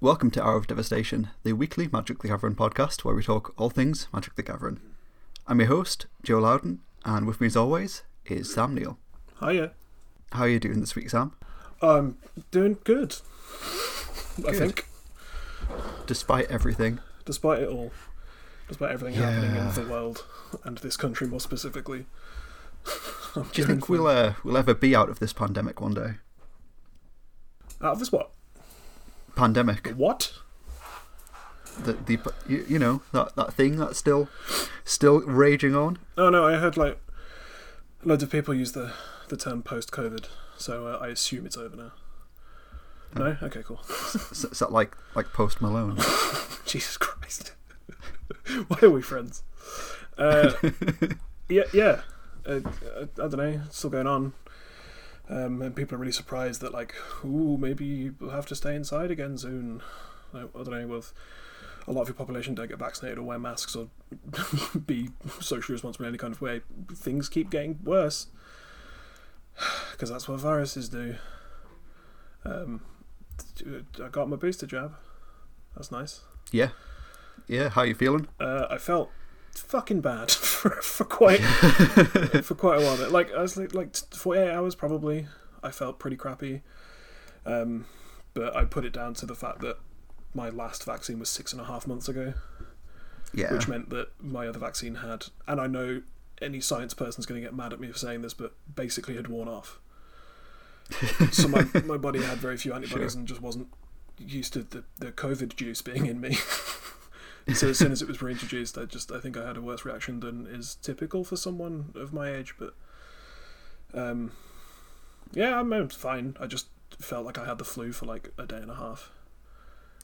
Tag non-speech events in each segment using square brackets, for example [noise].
Welcome to Hour of Devastation, the weekly Magic the Gathering podcast where we talk all things Magic the Gathering. I'm your host, Joe Loudon, and with me as always is Sam Neal. Hiya. How are you doing this week, Sam? I'm doing good. I Good. think, Despite everything. despite it all, despite everything happening Yeah. in the world and this country more specifically. [laughs] I'm Do you doing think we'll uh, we'll ever be out of this pandemic one day? out of this what? Pandemic, What? the the you, you know that that thing that's still still raging on. Oh no, I heard like loads of people use the the term post-COVID, so uh, I assume it's over now. No, okay, cool. Is, is that like like Post Malone? [laughs] Jesus Christ, [laughs] why are we friends? Uh, [laughs] yeah, yeah. Uh, I, I don't know. It's still going on, um, and people are really surprised that like, ooh, maybe we'll have to stay inside again soon. I, I don't know. With a lot of your population don't get vaccinated or wear masks or [laughs] be socially responsible in any kind of way, things keep getting worse because that's what viruses do. Um, I got my booster jab. That's nice. Yeah, yeah. How you feeling? uh, I felt fucking bad [laughs] for, for quite [laughs] for quite a while. Like I was like like forty eight hours probably. I felt pretty crappy, um, but I put it down to the fact that my last vaccine was six and a half months ago, Yeah, which meant that my other vaccine had, and I know any science person's going to get mad at me for saying this, but basically had worn off. so my [laughs] my body had very few antibodies Sure. and just wasn't used to the, the COVID juice being in me. So as soon as it was reintroduced, I just I think I had a worse reaction than is typical for someone of my age. But um, yeah, I'm I'm fine. I just felt like I had the flu for like a day and a half,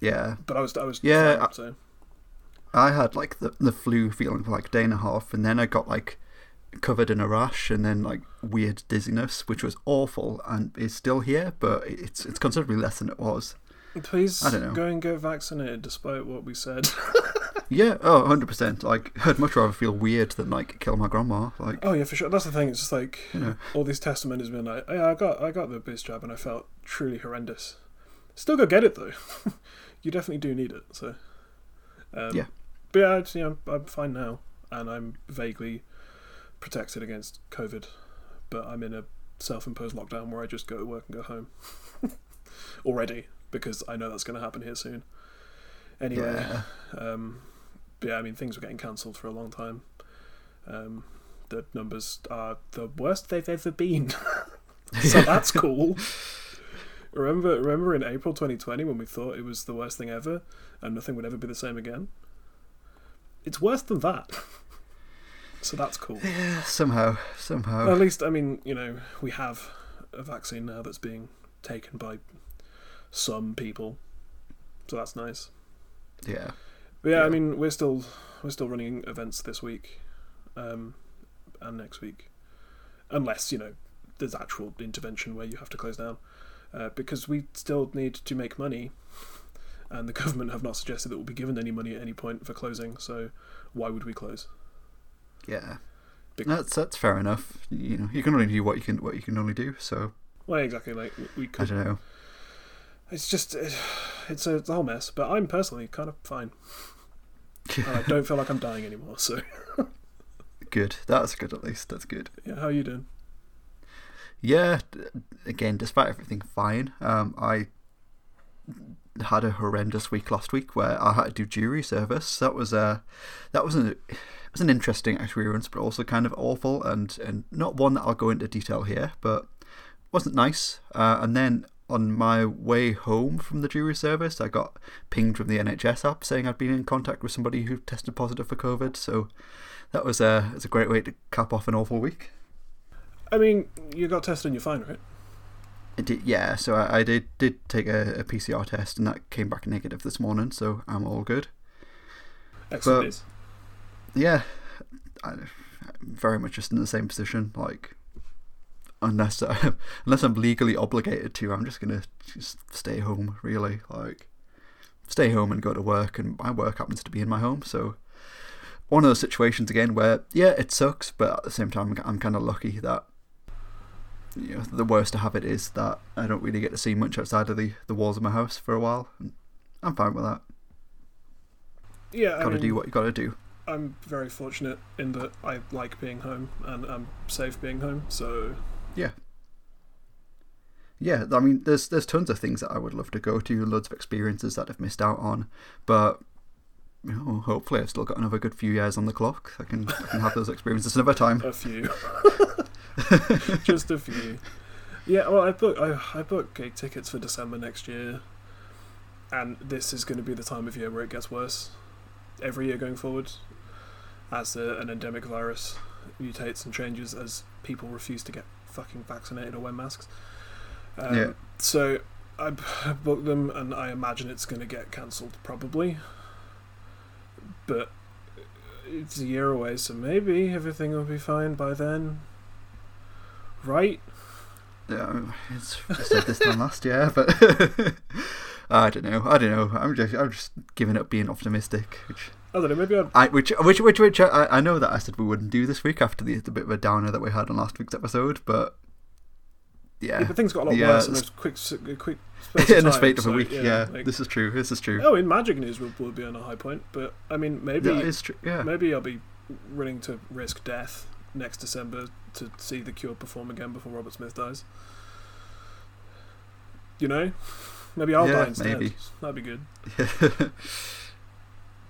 yeah. but I was I was Yeah, fine, I- so I had like the the flu feeling for like a day and a half, and then I got like covered in a rash, and then like weird dizziness, which was awful, and is still here, but it's it's considerably less than it was. please I don't know. go and get vaccinated. Despite what we said. [laughs] Yeah, oh, 100 percent. Like, I'd much rather feel weird than like kill my grandma. Like, oh yeah, for sure. That's the thing. It's just like you know, all these testimonies being like, yeah, I got I got the boost jab and I felt truly horrendous. Still go get it though. [laughs] you definitely do need it. So um, Yeah. but yeah, you know, I'm fine now, and I'm vaguely protected against COVID, but I'm in a self-imposed lockdown where I just go to work and go home [laughs] already because I know that's going to happen here soon. Anyway, yeah, um, but yeah, I mean, things were getting cancelled for a long time. Um, the numbers are the worst they've ever been, [laughs] so that's cool. [laughs] Remember, remember in April 2020 when we thought it was the worst thing ever and nothing would ever be the same again. It's worse than that. So that's cool. yeah. Somehow, somehow, At least, I mean, you know, we have a vaccine now that's being taken by some people, so that's nice. yeah, But yeah, Yeah. I mean, we're still we're still running events this week, um, and next week, unless you know there's actual intervention where you have to close down, uh, because we still need to make money, and the [laughs] government have not suggested that we'll be given any money at any point for closing. So why would we close? yeah. Big- That's that's fair enough. You know, you can only do what you can what you can only do. So Well, exactly. Like we- we I could. don't know. It's just it's a, it's a whole mess. But I'm personally kind of fine, [laughs] I don't feel like I'm dying anymore. So good. That's good. At least that's good. yeah, how are you doing? Yeah, again, despite everything, fine. Um, I had a horrendous week last week where I had to do jury service. That was a that was an it was an interesting experience, but also kind of awful and and not one that I'll go into detail here, but wasn't nice. Uh, and then on my way home from the jury service, I got pinged from the NHS app saying I'd been in contact with somebody who tested positive for COVID. So that was a it's a great way to cap off an awful week. I mean, you got tested and you're fine, right? I did, yeah, so I, I did did take a, a PCR test and that came back negative this morning, so I'm all good. Excellent. But- Yeah, I, I'm very much just in the same position. Like, unless I, [laughs] unless I'm legally obligated to, I'm just gonna just stay home. Really, like, stay home and go to work. And my work happens to be in my home, so one of those situations again where yeah, it sucks, but at the same time, I'm kind of lucky that you know the worst to have it is that I don't really get to see much outside of the, the walls of my house for a while. And I'm fine with that. Yeah, Got to mean, do what you got to do. I'm very fortunate in that I like being home and I'm safe being home. So Yeah, Yeah, I mean, there's there's tons of things that I would love to go to, loads of experiences that I've missed out on, but you know, hopefully I've still got another good few years on the clock. I can I can have those experiences another time. a few, [laughs] just a few. Yeah, well, I book I I booked gig tickets for December next year, and this is going to be the time of year where it gets worse. Every year going forward, as a, an endemic virus mutates and changes, as people refuse to get fucking vaccinated or wear masks. Um, Yeah. So [laughs] I booked them, and I imagine it's going to get cancelled probably. But it's a year away, so maybe everything will be fine by then. Right? Yeah, it's, I said this time last year, [laughs] but [laughs] I don't know. I don't know. I'm just I'm just giving up being optimistic, which I don't know. Maybe I'd. I which which which which I, I know that I said we wouldn't do this week after the, the bit of a downer that we had on last week's episode, but yeah, Yeah, but things got a lot Yeah, worse in a quick, uh, quick [laughs] space in the space of a week. Yeah, like- this is true. This is true. oh, in Magic news, we'll, we'll be on a high point. But I mean, maybe that is true. Yeah, maybe I'll be willing to risk death next December to see the Cure perform again before Robert Smith dies. You know, maybe I'll Yeah, die instead. maybe. That'd be good. [laughs]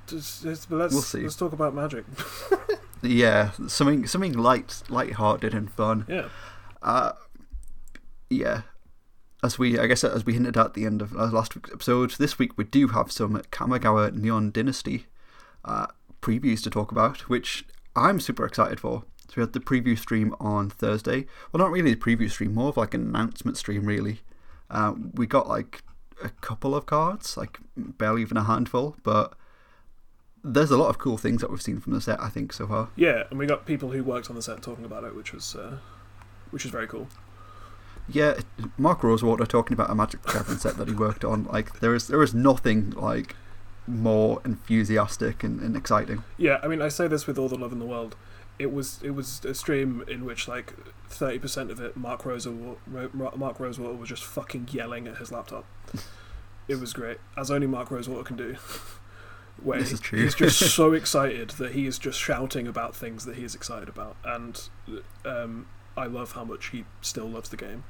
Just, just- let's We'll see. let's talk about Magic. [laughs] yeah, something something light, light-hearted and fun. yeah, Uh, yeah. As we, I guess, as we hinted at the end of last week's episode, this week we do have some Kamigawa Neon Dynasty uh, previews to talk about, which I'm super excited for. So we had the preview stream on Thursday. Well, not really a preview stream, more of like an announcement stream, really. Uh, we got like a couple of cards, like barely even a handful, but there's a lot of cool things that we've seen from the set, I think, so far. yeah, and we got people who worked on the set talking about it, which was uh, which is very cool. Yeah, Mark Rosewater talking about a Magic Gathering set that he worked on. Like there is there is nothing like more enthusiastic and, and exciting. Yeah, I mean, I say this with all the love in the world. It was it was a stream in which like thirty percent of it, Mark Rosewater, Mark Rosewater was just fucking yelling at his laptop. It was great, as only Mark Rosewater can do. [laughs] Where This is true. he's just [laughs] so excited that he is just shouting about things that he is excited about, and um, I love how much he still loves the game.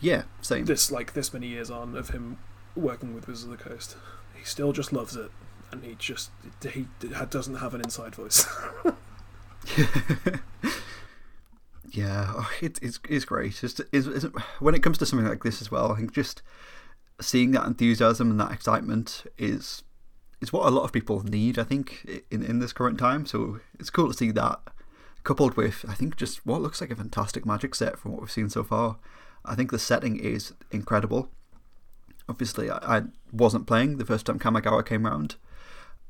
Yeah, same. This like this many years on of him working with Wizards of the Coast, he still just loves it, and he just he doesn't have an inside voice. [laughs] [laughs] yeah, oh, it, it's it's great. It's, it's, it's, when it comes to something like this as well, I think just seeing that enthusiasm and that excitement is is what a lot of people need. I think in in this current time. So it's cool to see that coupled with I think just what looks like a fantastic Magic set from what we've seen so far. I think the setting is incredible. Obviously, I, I wasn't playing the first time Kamigawa came around,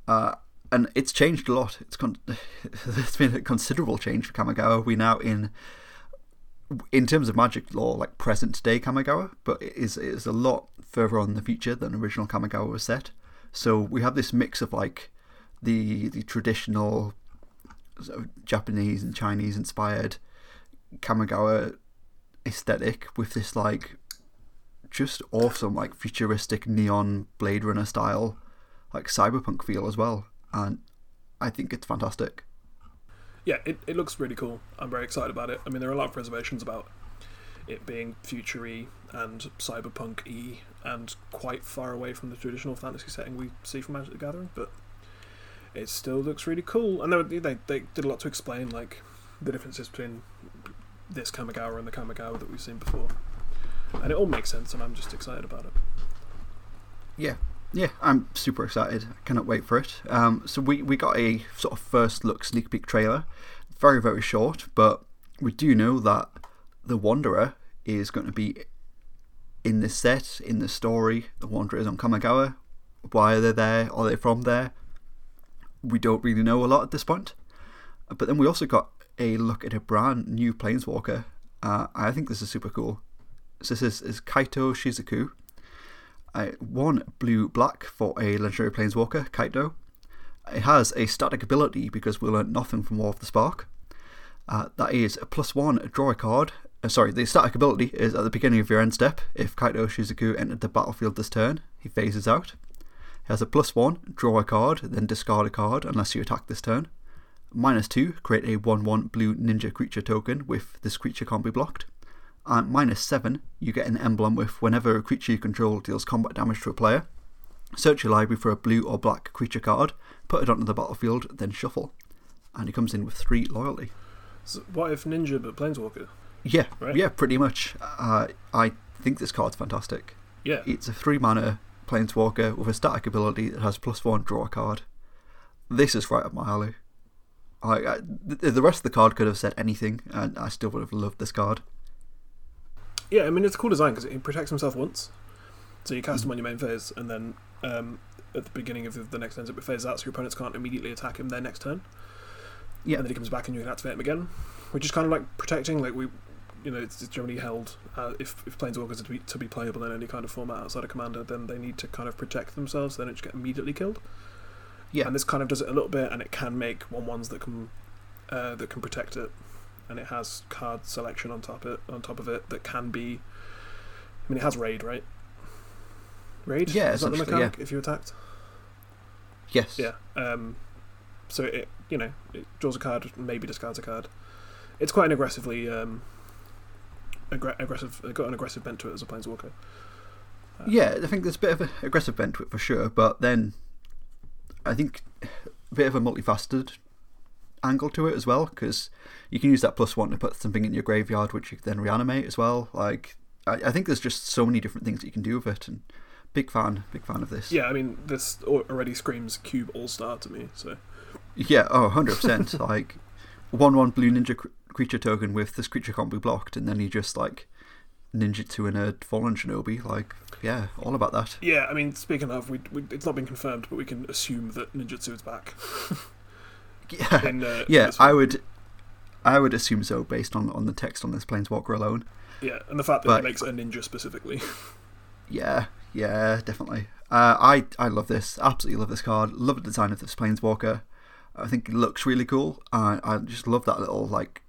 uh, and it's changed a lot. It's con- [laughs] there's been a considerable change for Kamigawa. We now in in terms of Magic lore, like present day Kamigawa, but it is it is a lot further on in the future than original Kamigawa was set. So we have this mix of like the the traditional sort of Japanese and Chinese inspired Kamigawa aesthetic with this like just awesome like futuristic neon Blade Runner style like cyberpunk feel as well, and I think it's fantastic. yeah, it, it looks really cool. I'm very excited about it. I mean, there are a lot of reservations about it being futury and cyberpunk y and quite far away from the traditional fantasy setting we see from Magic the Gathering, but it still looks really cool. And they, they, they did a lot to explain like the differences between this Kamigawa and the Kamigawa that we've seen before. And it all makes sense, and I'm just excited about it. Yeah, yeah, I'm super excited. I cannot wait for it. Um, so we we got a sort of first look sneak peek trailer, very very short, but we do know that the Wanderer is going to be in this set in the story. The Wanderer is on Kamigawa. Why are they there? Are they from there? We don't really know a lot at this point. But then we also got a look at a brand new Planeswalker. Uh, I think this is super cool. So this is, is Kaito Shizuku. Uh, one blue black for a legendary planeswalker, Kaito. It has a static ability because we learned nothing from War of the Spark. Uh, that is a plus one, draw a card. Uh, sorry, the static ability is at the beginning of your end step. If Kaito Shizuku entered the battlefield this turn, he phases out. He has a plus one, draw a card, then discard a card unless you attack this turn. Minus two, create a 1 1 blue ninja creature token with this creature can't be blocked. And minus seven, you get an emblem with whenever a creature you control deals combat damage to a player. Search your library for a blue or black creature card, put it onto the battlefield, then shuffle. And it comes in with three loyalty. So what if Ninja but Planeswalker? Yeah, Right. yeah, pretty much. Uh, I think this card's fantastic. Yeah. It's a three mana planeswalker with a static ability that has plus one draw a card. This is right up my alley. I, I, the rest of the card could have said anything, and I still would have loved this card. Yeah, I mean it's a cool design because he protects himself once, so you cast him on your main phase, and then um, at the beginning of the, next turn, it phases out, so your opponents can't immediately attack him their next turn. Yeah. and then he comes back and you can activate him again, which is kind of like protecting. Like we, you know, it's, it's generally held uh, if if planeswalkers are to be, to be playable in any kind of format outside of commander, then they need to kind of protect themselves. They don't just get immediately killed. Yeah, and this kind of does it a little bit, and it can make one ones that can uh, that can protect it, and it has card selection on top it on top of it that can be. I mean, it has raid, right? Raid, Yeah, is that the mechanic if you attacked? yes, Yeah. Um, so it you know it draws a card, maybe discards a card. It's quite an aggressively um, aggra- aggressive. Got an aggressive bent to it as a planeswalker. Uh, yeah. I think there's a bit of an aggressive bent to it for sure, but then I think a bit of a multifaceted angle to it as well because you can use that plus one to put something in your graveyard, which you can then reanimate as well. Like I, I think there's just so many different things that you can do with it, and big fan, big fan of this. Yeah, I mean, this already screams Cube All Star to me. So Yeah, oh, 100%. [laughs] like, 1 1 blue ninja cr- creature token with this creature can't be blocked, and then you just, like, ninjutsu in a fallen shinobi. Like, yeah, all about that. Yeah, I mean, speaking of, we, we it's not been confirmed, but we can assume that ninjutsu is back. [laughs] Yeah, In, uh, yeah I would. I would assume so based on, on the text on this Planeswalker alone. Yeah, and the fact that But- it makes a ninja specifically. [laughs] Yeah, yeah, definitely. Uh, I I love this. Absolutely love this card. Love the design of this Planeswalker. I think it looks really cool. Uh, I just love that little like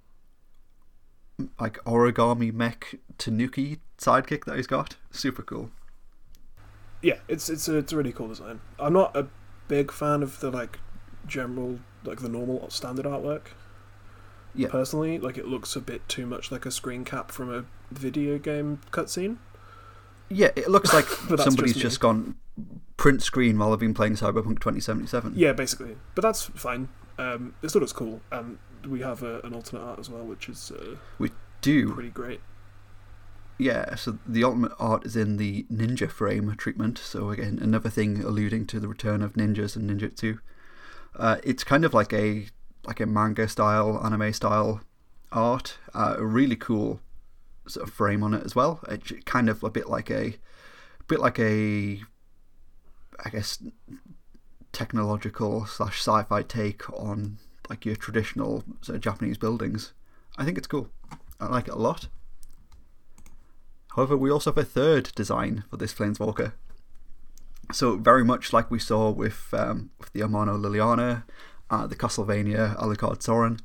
like origami mech Tanuki sidekick that he's got. Super cool. yeah, it's it's a, it's a really cool design. I'm not a big fan of the like general like the normal standard artwork. Yeah. Personally, like it looks a bit too much like a screen cap from a video game cutscene. Yeah, it looks like [laughs] somebody's just just, gone print screen while I've been playing Cyberpunk 2077. Yeah, basically. But that's fine. Um, it still looks cool, and we have a, an alternate art as well, which is uh, Do pretty great. yeah. So the ultimate art is in the ninja frame treatment. So again, another thing alluding to the return of ninjas and ninjutsu. Uh, it's kind of like a like a manga style, anime style art. Uh, a really cool sort of frame on it as well. It's kind of a bit like a bit like a I guess technological slash sci-fi take on like your traditional sort of Japanese buildings. I think it's cool. I like it a lot. However, we also have a third design for this Planeswalker. So very much like we saw with um, with the Amano Liliana, uh, the Castlevania Alucard Sorin,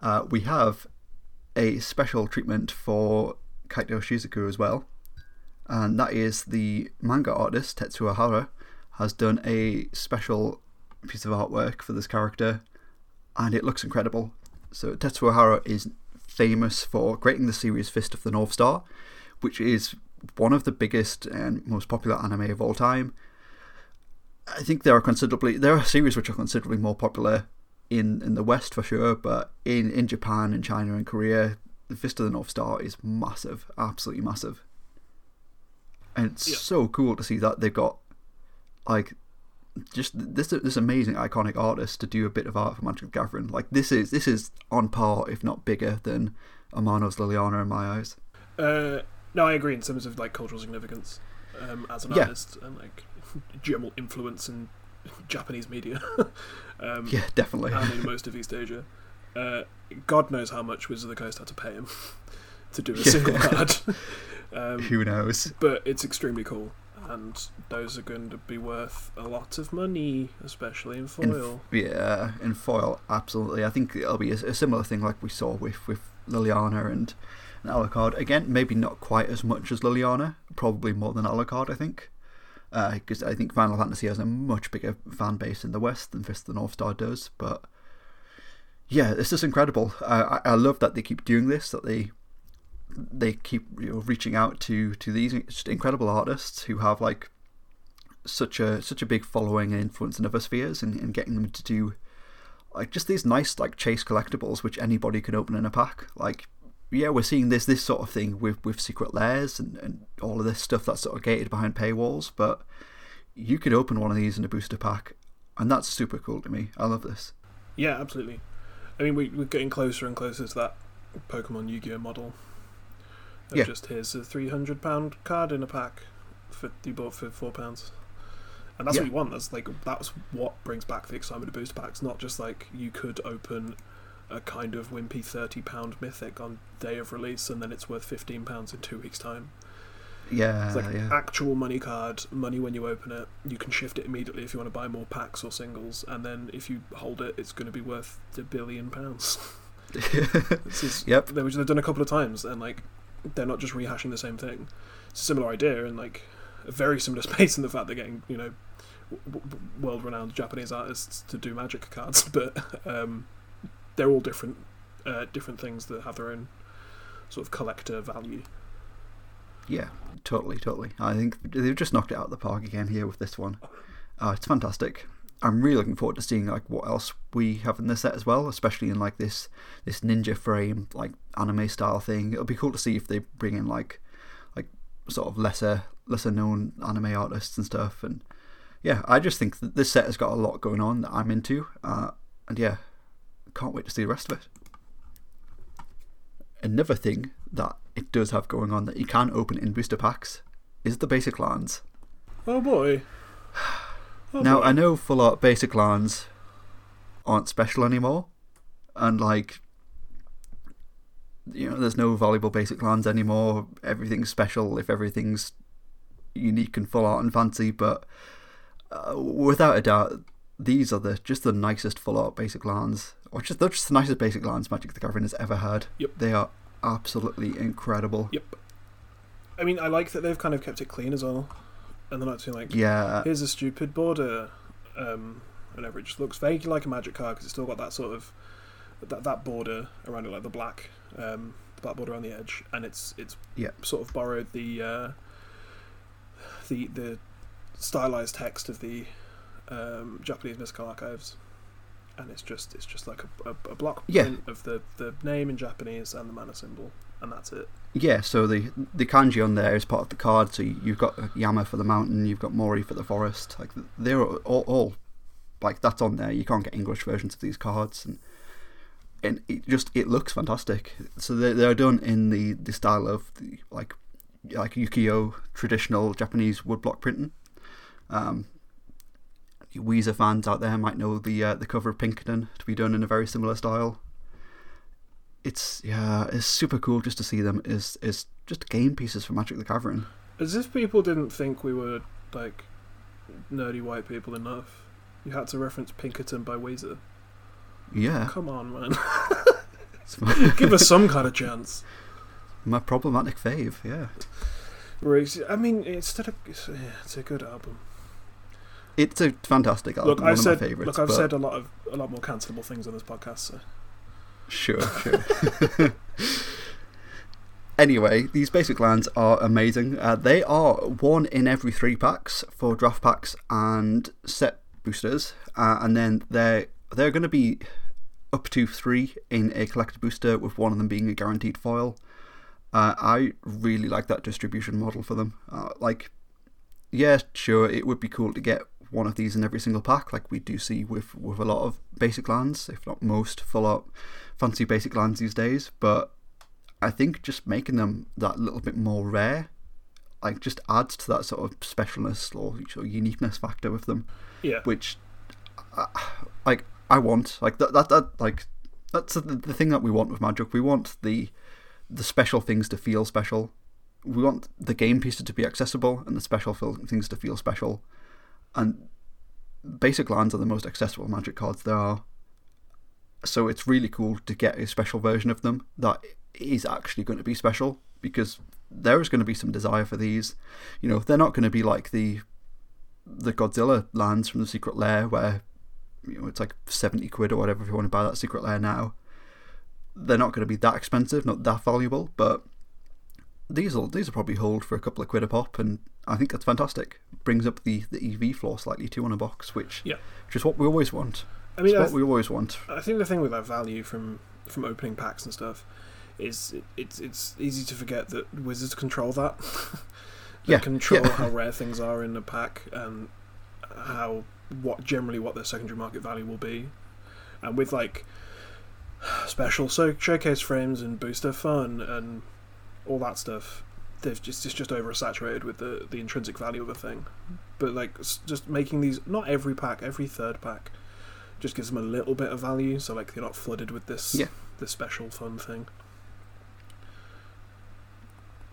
uh, we have a special treatment for Kaito Shizuku as well, and that is the manga artist Tetsuo Hara has done a special piece of artwork for this character, and it looks incredible. So Tetsuo Hara is famous for creating the series Fist of the North Star, which is one of the biggest and most popular anime of all time. I think there are considerably there are series which are considerably more popular in, in the West for sure, but in, in Japan and China and Korea, the Fist of the North Star is massive, absolutely massive. And it's Yeah. so cool to see that they've got like just this this amazing iconic artist to do a bit of art for Magic the Gathering. Like this is this is on par, if not bigger, than Amano's Liliana in my eyes. Uh, no, I agree in terms of like cultural significance um, as an Yeah. artist and like [laughs] general influence in [laughs] Japanese media. [laughs] um, Yeah, definitely. and in most of East Asia. Uh, God knows how much Wizard of the Coast had to pay him to do a Yeah. single card. um, Who knows? but it's extremely cool, and those are going to be worth a lot of money, especially in In- foil. Yeah, in foil, absolutely. I think it'll be a, a similar thing like we saw with, with Liliana and, and Alucard. Again, maybe not quite as much as Liliana, probably more than Alucard, I think. Uh, because I think Final Fantasy has a much bigger fan base in the West than Fist of the North Star does. But yeah, this is incredible. I, I love that they keep doing this. That they they keep you know, reaching out to to these incredible artists who have like such a such a big following and influence in other spheres, and, and getting them to do like just these nice like chase collectibles which anybody can open in a pack. Like yeah, we're seeing this this sort of thing with with secret layers and, and all of this stuff that's sort of gated behind paywalls, but you could open one of these in a booster pack, and that's super cool to me. I love this. Yeah, absolutely. I mean, we, we're getting closer and closer to that Pokemon Yu-Gi-Oh model. Of Yeah. Just here's a three hundred pound card in a pack for you bought for four pounds, and that's Yeah. what you want. That's like that's what brings back the excitement of booster packs. Not just like you could open a kind of wimpy thirty pound mythic on day of release, and then it's worth fifteen pounds in two weeks' time. Yeah, It's like yeah, actual money card, money when you open it. You can shift it immediately if you want to buy more packs or singles, and then if you hold it, it's going to be worth a billion pounds. [laughs] This is, Yep. which they've done a couple of times, and like they're not just rehashing the same thing. It's a similar idea, and like a very similar [laughs] space in the fact they're getting you know world-renowned Japanese artists to do magic cards, [laughs] but um, they're all different, uh, different things that have their own sort of collector value. Yeah, totally, totally. I think they've just knocked it out of the park again here with this one. Uh, it's fantastic. I'm really looking forward to seeing like what else we have in the set as well, especially in like this this ninja frame like anime style thing. It'll be cool to see if they bring in like like sort of lesser lesser known anime artists and stuff. And yeah, I just think that this set has got a lot going on that I'm into. Uh, and yeah, can't wait to see the rest of it. Another thing that it does have going on that you can open in booster packs is the basic lands. Oh boy. [sighs] [sighs] [sighs] Now. I know full art basic lands aren't special anymore, and like you know, there's no valuable basic lands anymore. Everything's special if everything's unique and full art and fancy. But uh, without a doubt, these are the just the nicest full art basic lands, or just they're just the nicest basic lands Magic the Gathering has ever had. Yep. They are absolutely incredible. Yep. I mean, I like that they've kind of kept it clean as well, and they're not saying like, Yeah, here's a stupid border, um, whatever. It just looks vaguely like a magic card because it's still got that sort of that that border around it, like the black, um, the black border on the edge, and it's it's Yeah. sort of borrowed the uh, the the stylized text of the um, Japanese mystical archives. And it's just it's just like a, a, a block Yeah. print of the, the name in Japanese and the mana symbol, and that's it. Yeah, so the the kanji on there is part of the card. So you- you've got Yama for the mountain, you've got Mori for the forest. Like they're all, all like that's on there. You can't get English versions of these cards, and and it just it looks fantastic. So they they're done in the, the style of the like like ukiyo-e traditional Japanese woodblock printing. Um, Weezer fans out there might know the uh, the cover of Pinkerton to be done in a very similar style it's yeah, it's super cool just to see them as as just game pieces for Magic the Gathering. As if people didn't think we were like nerdy white people enough. You had to reference Pinkerton by Weezer. Yeah, Come on, man. [laughs] [laughs] Give us some kind of chance. my problematic fave. Yeah, I mean, it's still a, it's, yeah, it's a good album. it's a fantastic album. Look, one I've of said my favorites. look, I've but said a lot of a lot more cancelable things on this podcast. So. Sure, sure. anyway, these basic lands are amazing. Uh, they are one in every three packs for draft packs and set boosters, uh, and then they're they're going to be up to three in a collector booster, with one of them being a guaranteed foil. Uh, I really like that distribution model for them. Uh, like, yeah, sure, it would be cool to get one of these in every single pack, like we do see with with a lot of basic lands, if not most full up fancy basic lands these days. But I think just making them that little bit more rare, like, just adds to that sort of specialness or sort of uniqueness factor with them Yeah, which uh, like I want like that that, that like that's the, the thing that we want with Magic. We want the the special things to feel special. We want the game pieces to be accessible and the special things to feel special. And basic lands are the most accessible Magic cards there are. So it's really cool to get a special version of them that is actually going to be special because there is going to be some desire for these. You know, they're not going to be like the the Godzilla lands from the secret lair, where you know it's like seventy quid or whatever if you want to buy that secret lair now. They're not going to be that expensive, not that valuable, but these will these will probably hold for a couple of quid a pop, and I think that's fantastic. Brings up the, the EV floor slightly too on a box, which Yeah. which is what we always want. I mean, it's I, what we always want. I think the thing with that value from from opening packs and stuff is it, it's it's easy to forget that wizards control that. [laughs] they Yeah, control yeah. how [laughs] rare things are in a pack and how what generally what their secondary market value will be, and with like special so showcase frames and booster fun and all that stuff. They've just it's just oversaturated with the the intrinsic value of a thing, but like just making these not every pack, every third pack, just gives them a little bit of value. So like they're not flooded with this Yeah. this special fun thing.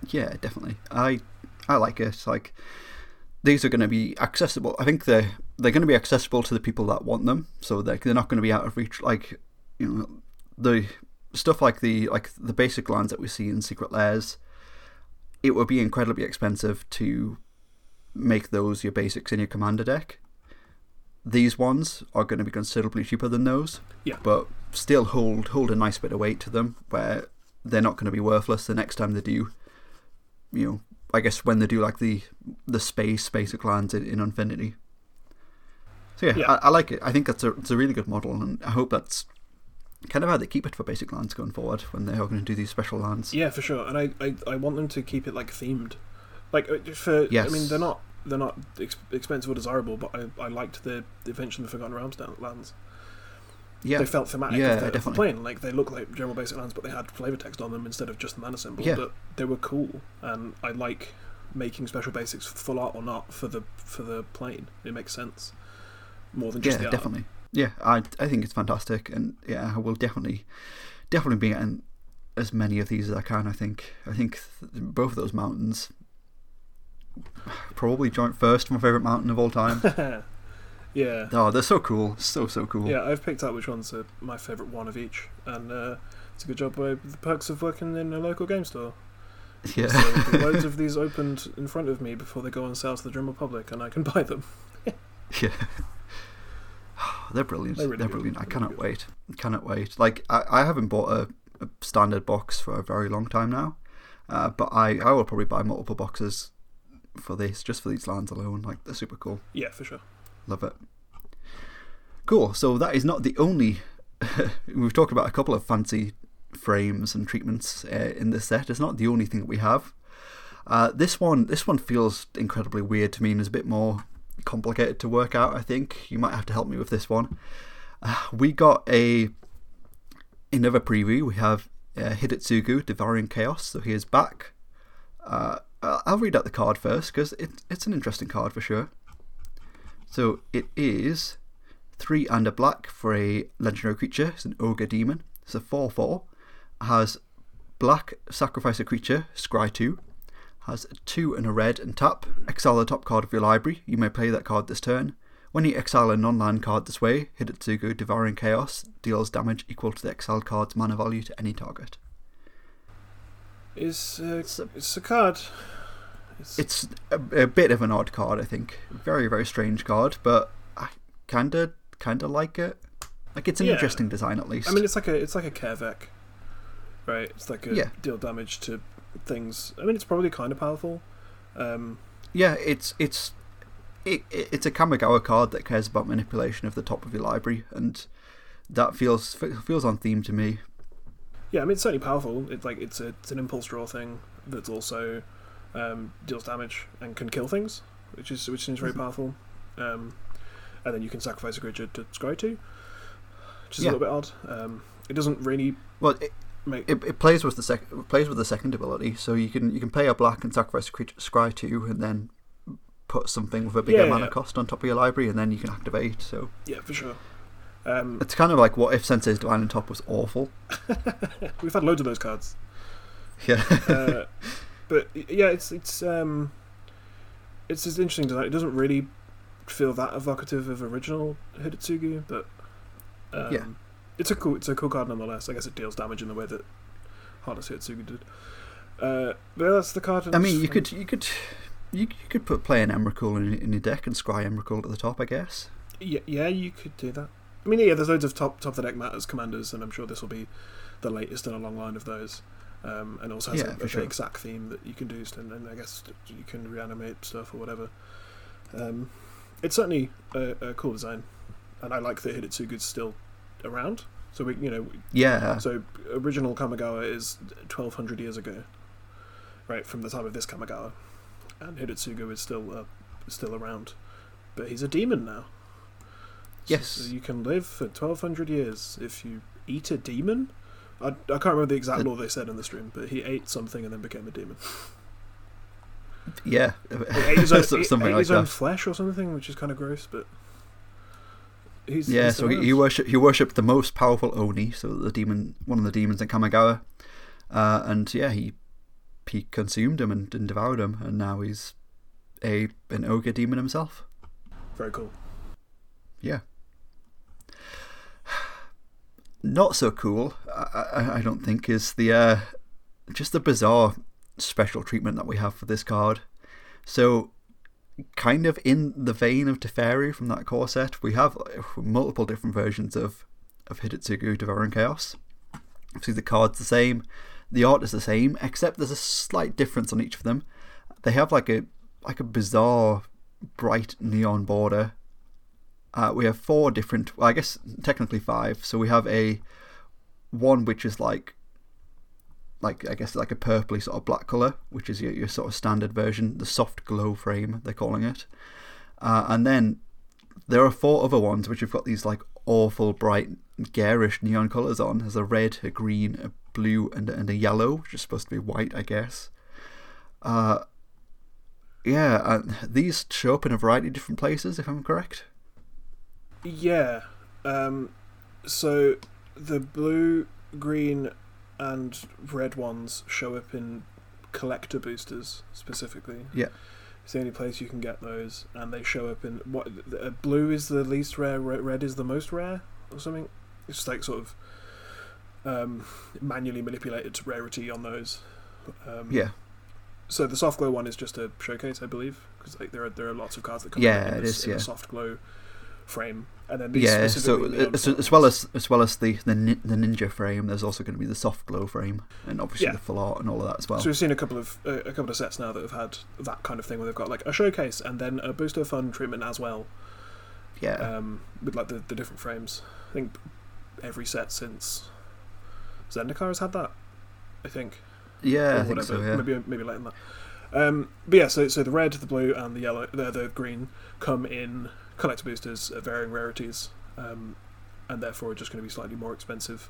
Yeah, definitely. I I like it. Like these are going to be accessible. I think they're they're going to be accessible to the people that want them. So they're they're not going to be out of reach. Like you know the stuff like the like the basic lands that we see in secret lairs. It would be incredibly expensive to make those your basics in your commander deck. These ones are going to be considerably cheaper than those. Yeah. But still hold hold a nice bit of weight to them where they're not going to be worthless the next time they do you know, I guess when they do like the the space basic lands in, in Unfinity. So yeah, Yeah. I, I like it. I think that's a it's a really good model, and I hope that's kind of how they keep it for basic lands going forward when they are going to do these special lands. Yeah, for sure. And I, I, I want them to keep it like themed, like uh, for. I mean, they're not they're not ex- expensive or desirable, but I, I liked the the Adventure in the Forgotten Realms down lands. Yeah, They felt thematic. Yeah, of the, definitely. plane. Like they look like general basic lands, but they had flavor text on them instead of just the mana symbol. Yeah. But they were cool, and I like making special basics full art or not for the for the plane. It makes sense more than just yeah, the art. definitely. Yeah, I I think it's fantastic, and yeah, I will definitely definitely be getting as many of these as I can. I think I think th- both of those mountains probably joint first my favorite mountain of all time. [laughs] yeah. oh, they're so cool, so so cool. Yeah, I've picked out which ones are my favourite one of each, and uh, it's a good job by the perks of working in a local game store. [laughs] yeah. So [laughs] loads of these opened in front of me before they go on sale to the general public, and I can buy them. Yeah. [sighs] They're brilliant. They're They're, really good. brilliant. I cannot good. wait. Cannot wait. Like I, I haven't bought a, a standard box for a very long time now. Uh, but I, I will probably buy multiple boxes for this, just for these lands alone. Like they're super cool. Yeah, for sure. Love it. Cool. So that is not the only. [laughs] we've talked about a couple of fancy frames and treatments uh, in this set. It's not the only thing that we have. Uh, this one, this one feels incredibly weird to me and is a bit more complicated to work out. I think you might have to help me with this one. Uh, we got a another preview. We have uh, Hidetsugu Devouring Chaos. So he is back. Uh, I'll read out the card first because it, it's an interesting card for sure. So it is three and a black for a legendary creature. It's an ogre demon. It's a four four. Has black sacrifice a creature. Scry two. Has a two and a red and tap. Exile the top card of your library. You may play that card this turn. When you exile a non-land card this way, Hidetsugu Devouring Chaos deals damage equal to the exiled card's mana value to any target. It's uh, It's a, it's a card. It's, it's a, a bit of an odd card, I think. Very very strange card, but I kinda kinda like it. Like it's an Yeah. interesting design at least. I mean, it's like a it's like a Kervek, right? It's like a Yeah. deal damage to things. I mean, it's probably kind of powerful. Um, Yeah, it's it's it, it- it's a Kamigawa card that cares about manipulation of the top of your library, and that feels feels on theme to me. yeah, I mean, it's certainly powerful. It's like it's a it's an impulse draw thing that's also um, deals damage and can kill things, which is which seems very Mhm. powerful. Um, and then you can sacrifice a creature to scry to, which is Yeah. a little bit odd. Um, it doesn't really Well, it, make it, it plays with the sec- it plays with the second ability, so you can you can pay a black and sacrifice a creature scry two, and then put something with a bigger Yeah, mana yeah. cost on top of your library, and then you can activate. So yeah for sure. Um, it's kind of like what if Sensei's Divining Top was awful. [laughs] we've had loads of those cards. Yeah, uh, [laughs] but yeah, it's it's um, it's just interesting design. It doesn't really feel that evocative of original Hidetsugu, but um, Yeah. It's a cool it's a cool card nonetheless. I guess it deals damage in the way that Heartless Hidetsugu did. Uh, but that's the card. I mean, you could you could You, you could put play an Emrakul in, in your deck and scry Emrakul at the top, I guess. Yeah, yeah, you could do that. I mean, yeah, there's loads of top top of the deck matters commanders, and I'm sure this will be the latest in a long line of those. Um, and also has Yeah, a, a sure. sack theme that you can do, and, and I guess you can reanimate stuff or whatever. Um, it's certainly a, a cool design, and I like that Hidetsugu's still around. So we, you know, Yeah, so original Kamigawa is 1200 years ago, right from the time of this Kamigawa, and Hidetsugu is still uh, still around, but he's a demon now. Yes. So, you can live for 1200 years if you eat a demon. I, I can't remember the exact The- law they said in the stream, but he ate something and then became a demon. yeah, He ate his own, [laughs] something ate like his own flesh or something, which is kind of gross, but he's Yeah, he's so he, he worship he worshipped the most powerful Oni, so the demon, one of the demons in Kamigawa, uh, and yeah, he he consumed him and, and devoured him, and now he's a an ogre demon himself. very cool. Yeah. Not so cool, I, I, I don't think, is the uh, just the bizarre special treatment that we have for this card. So, kind of in the vein of Teferi from that core set, we have multiple different versions of of Hidetsugu Devouring Chaos. Obviously, the card's the same, the art is the same, except there's a slight difference on each of them. They have like a like a bizarre bright neon border uh, we have four different, well, I guess technically five. So we have a one which is like, like I guess like a purpley sort of black color, which is your, your sort of standard version, the soft glow frame they're calling it. Uh, and then there are four other ones which have got these like awful bright garish neon colors on. There's a red, a green, a blue, and and a yellow, which is supposed to be white, I guess. Uh, yeah, and these show up in a variety of different places, if I'm correct. Yeah. Um, so the blue, green, and red ones show up in collector boosters specifically. Yeah. It's the only place you can get those, and they show up in what uh, blue is the least rare, red is the most rare, or something. It's just like sort of um, manually manipulated rarity on those. Um, Yeah. So the soft glow one is just a showcase, I believe, because like there are there are lots of cards that come Yeah, out in, it this, is, in yeah. the soft glow frame, and then these Yeah, so as, as well as as well as the the, the ninja frame, there's also going to be the soft glow frame, and obviously Yeah. the full art and all of that as well. So we've seen a couple of uh, a couple of sets now that have had that kind of thing where they've got like a showcase and then a booster fun treatment as well, yeah, um, with like the, the different frames. I think every set since Zendikar has had that. I think. yeah, or I think so. Yeah, Maybe maybe later than that. Um, but yeah, so so the red, the blue, and the yellow, the the green come in collector boosters at varying rarities, um, and therefore are just going to be slightly more expensive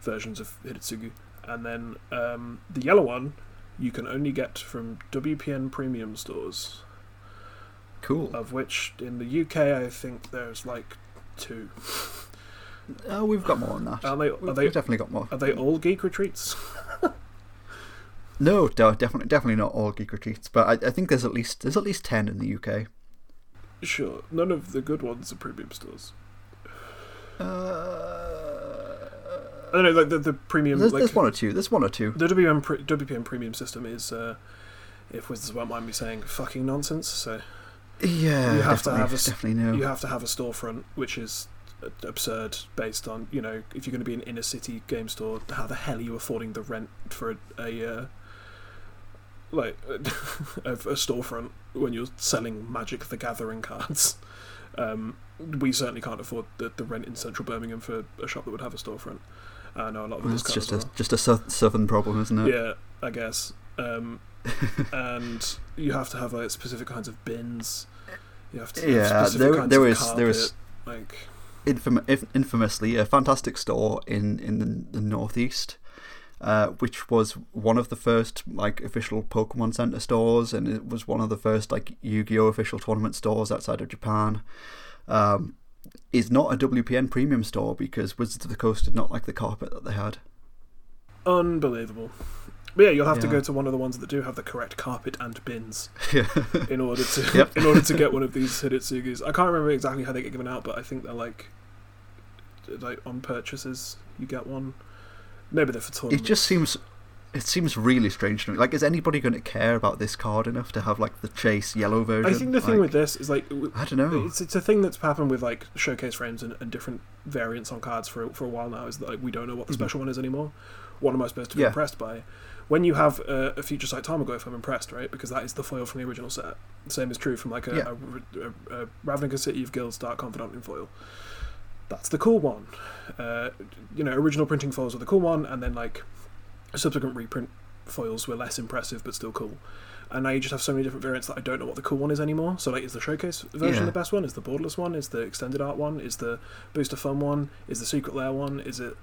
versions of Hidetsugu. And then um, the yellow one you can only get from WPN premium stores, cool. of which in the UK I think there's like two. Oh, we've got more than that. Are they We've, they we've definitely got more. are they all geek retreats? [laughs] No, no, definitely, definitely not all geek retreats, but I, I think there's at least there's at least ten in the UK. Sure, none of the good ones are premium stores. Uh, I don't know, like the, the premium. there's, like, there's one or two. There's one or two. The WPN, pre- WPN premium system is, uh, if Wizards won't mind me saying, fucking nonsense. So Yeah, You have to definitely, have a definitely no. you have to have a storefront, which is absurd based on you know if you're going to be an inner city game store, how the hell are you affording the rent for a, a uh, like [laughs] a, a storefront when you're selling Magic the Gathering cards? Um, we certainly can't afford the, the rent in central Birmingham for a shop that would have a storefront. I know a lot of Well, it's just a just a southern problem, isn't it? yeah, I guess. Um, [laughs] and you have to have like specific kinds of bins. You have to have Yeah, specific there- kinds there of is- there is- carpet, like Infam- infamously a fantastic store in in the, the northeast, uh, which was one of the first like official Pokemon Center stores, and it was one of the first like Yu-Gi-Oh official tournament stores outside of Japan. Um, is not a WPN premium store because Wizards of the Coast did not like the carpet that they had. unbelievable. But yeah, you'll have to go to one of the ones that do have the correct carpet and bins [laughs] Yeah. in order to Yep. in order to get one of these Hidetsugus. I can't remember exactly how they get given out, but I think they're like like on purchases you get one. Maybe they're for it just seems it seems really strange to me. Like, is anybody going to care about this card enough to have like the chase yellow version? I think the thing Like, with this is like I don't know. It's it's a thing that's happened with like showcase frames and, and different variants on cards for for a while now. Is that like we don't know what the Mhm. special one is anymore. What am I supposed to be Yeah. impressed by? When you have a, a future sight Tarmogoyf, I'm impressed, right? Because that is the foil from the original set. The same is true from like a, Yeah. a, a, a Ravnica City of Guilds Dark Confidant in foil. That's the cool one. Uh, you know, original printing foils were the cool one, and then like subsequent reprint foils were less impressive but still cool. And now you just have so many different variants that I don't know what the cool one is anymore. So like, is the showcase version Yeah. the best one? Is the borderless one? Is the extended art one? Is the booster fun one? Is the secret lair one? Is it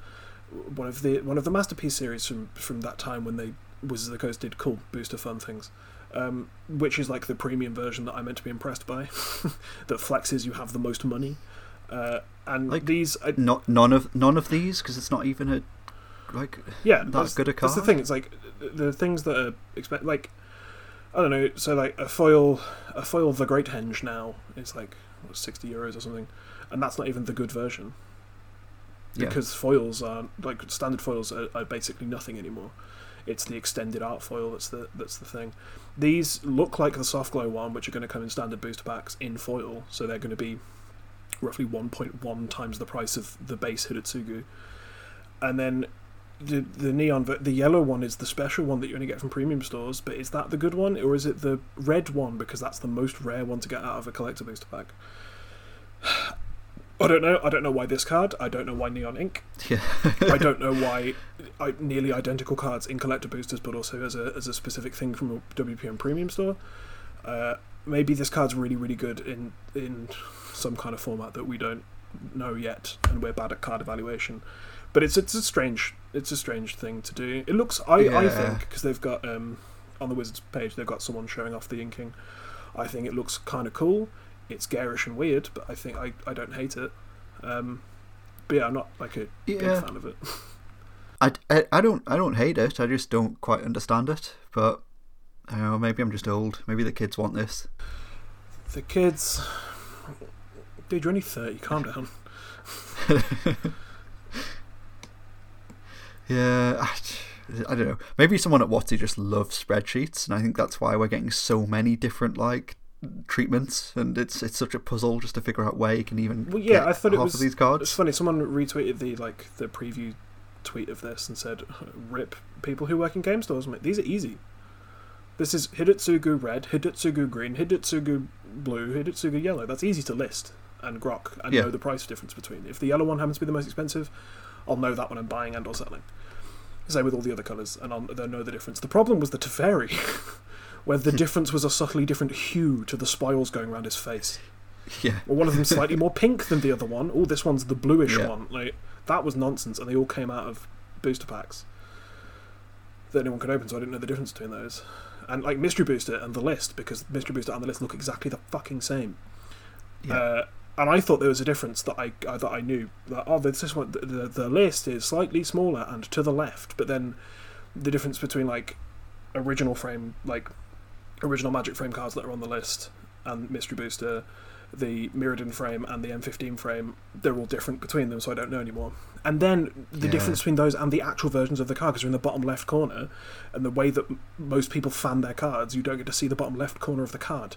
one of the one of the masterpiece series from from that time when they Wizards of the Coast did cool booster fun things? Um, which is like the premium version that I'm meant to be impressed by, [laughs] that flexes you have the most money. Uh, and Like- these, I, Not none of none of these because it's not even a like yeah, that that's, good a card. that's the thing. It's like the- the things that are expect like I don't know. So like a foil, a foil the Great Henge now is like what, sixty euros or something, and that's not even the good version yeah. because foils are like standard foils are, are basically nothing anymore. It's the extended art foil that's the that's the thing. These look like the soft glow one, which are going to come in standard booster packs in foil, so they're going to be roughly 1.1 times the price of the base Hidetsugu. And then the the neon, the yellow one is the special one that you only get from premium stores. But is that the good one, or is it the red one because that's the most rare one to get out of a collector booster pack? [sighs] I don't know. I don't know why this card. I don't know why Neon Ink. yeah. I don't [laughs] know why I, nearly identical cards in collector boosters, but also as a as a specific thing from a WPN premium store. Uh, maybe this card's really really good in in some kind of format that we don't know yet, and we're bad at card evaluation. But it's it's a strange it's a strange thing to do. It looks I I think because they've got um on the Wizards page they've got someone showing off the inking. I think it looks kind of cool. It's garish and weird, but I think I, I don't hate it. Um, but yeah, I'm not like a big fan of it. [laughs] I, I, I don't I don't hate it. I just don't quite understand it. But I don't know. Maybe I'm just old. Maybe the kids want this. The kids. Dude, you're only 30, calm down. [laughs] Yeah, I, don't know. Maybe someone at Watsy just loves spreadsheets, and I think that's why we're getting so many different like treatments, and it's it's such a puzzle just to figure out where you can even Well, yeah, get I thought it was- of these It's funny, someone retweeted the like the preview tweet of this and said, "Rip people who work in game stores, mate. These are easy. This is Hidetsugu red, Hidetsugu green, Hidetsugu blue, Hidetsugu yellow. That's easy to list and grok and Yeah. know the price difference between. If the yellow one happens to be the most expensive, I'll know that one I'm buying and or selling. Same with all the other colours, and I'll they'll know the difference. The problem was the Teferi, [laughs] where the difference was a subtly different hue to the spirals going around his face. Yeah, Well, one of them slightly more pink than the other one. Oh, this one's the bluish Yeah. one. Like that was nonsense, and they all came out of booster packs that anyone could open. So I didn't know the difference between those. And like mystery booster and the list, because mystery booster and the list look exactly the fucking same. yeah, Uh, and I thought there was a difference that I uh, that I knew. That, oh, this is one. The, the, the list is slightly smaller and to the left, but then the difference between like original frame, like original Magic frame cards that are on the list, and Mystery Booster, the Mirrodin frame and the M15 frame, they're all different between them, so I don't know anymore. And then the Yeah. difference between those and the actual versions of the card, because they're in the bottom left corner, and the way that m- most people fan their cards, you don't get to see the bottom left corner of the card.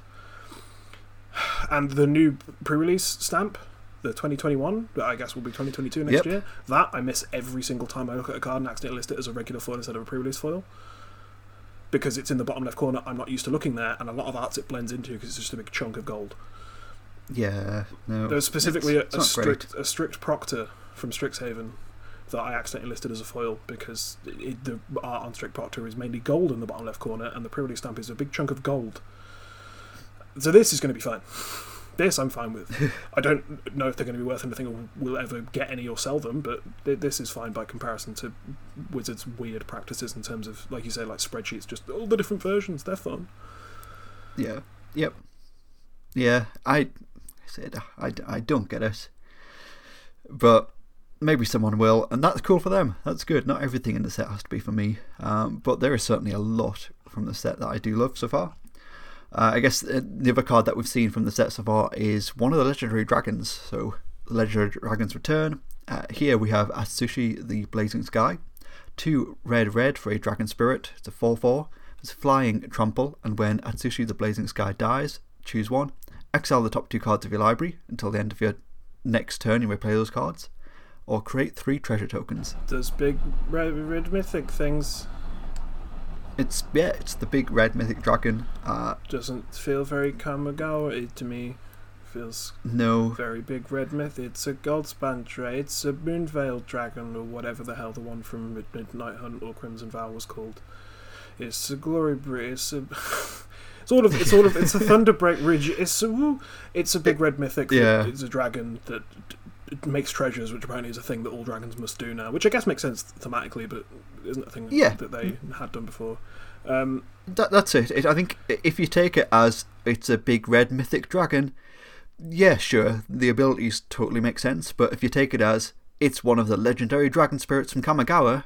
And the new pre-release stamp, the 2021, that I guess will be 2022 next Yep. year. That I miss every single time I look at a card and accidentally list it as a regular foil instead of a pre-release foil. Because it's in the bottom left corner, I'm not used to looking there, and a lot of arts it blends into because it's just a big chunk of gold. yeah. No, There was specifically a, it's a not great. strict a strict proctor from Strixhaven that I accidentally listed as a foil because it, the art on strict proctor is mainly gold in the bottom left corner, and the pre-release stamp is a big chunk of gold. So this is going to be fine. This I'm fine with. I don't know if they're going to be worth anything or will ever get any or sell them, but th- this is fine by comparison to Wizards' weird practices in terms of, like you say, like spreadsheets. Just all the different versions. They're fun. Yeah. Yep. Yeah. I said I, I don't get it, but maybe someone will, and that's cool for them. That's good. Not everything in the set has to be for me, um, but there is certainly a lot from the set that I do love so far. Uh, I guess uh, the other card that we've seen from the set so far is one of the legendary dragons. So, legendary dragons return. Uh, here we have Atsushi, the Blazing Sky. Two red red for a Dragon Spirit. It's a 4 4. It's flying trample, and when Atsushi the Blazing Sky dies, choose one. Exile the top two cards of your library until the end of your next turn. You may play those cards, or create three treasure tokens. Those big red, red mythic things It's yeah, it's the big red mythic dragon. Uh, doesn't feel very Kamigawa to me. Feels no, very big red myth. It's a Goldspan Dra It's a Moonveil Dragon or whatever the hell the one from Mid- Midnight Hunt or Crimson Vow was called. It's a Glory Bri It's a. [laughs] It's all of it's all of it's a Thunderbreak Regent. It's a. It's a big red mythic. Yeah. It's a dragon that makes treasures, which apparently is a thing that all dragons must do now. Which I guess makes sense thematically, but isn't a thing Yeah. that they had done before. Um, that, that's it. it. I think if you take it as it's a big red mythic dragon, yeah, sure, the abilities totally make sense. But if you take it as it's one of the legendary dragon spirits from Kamigawa,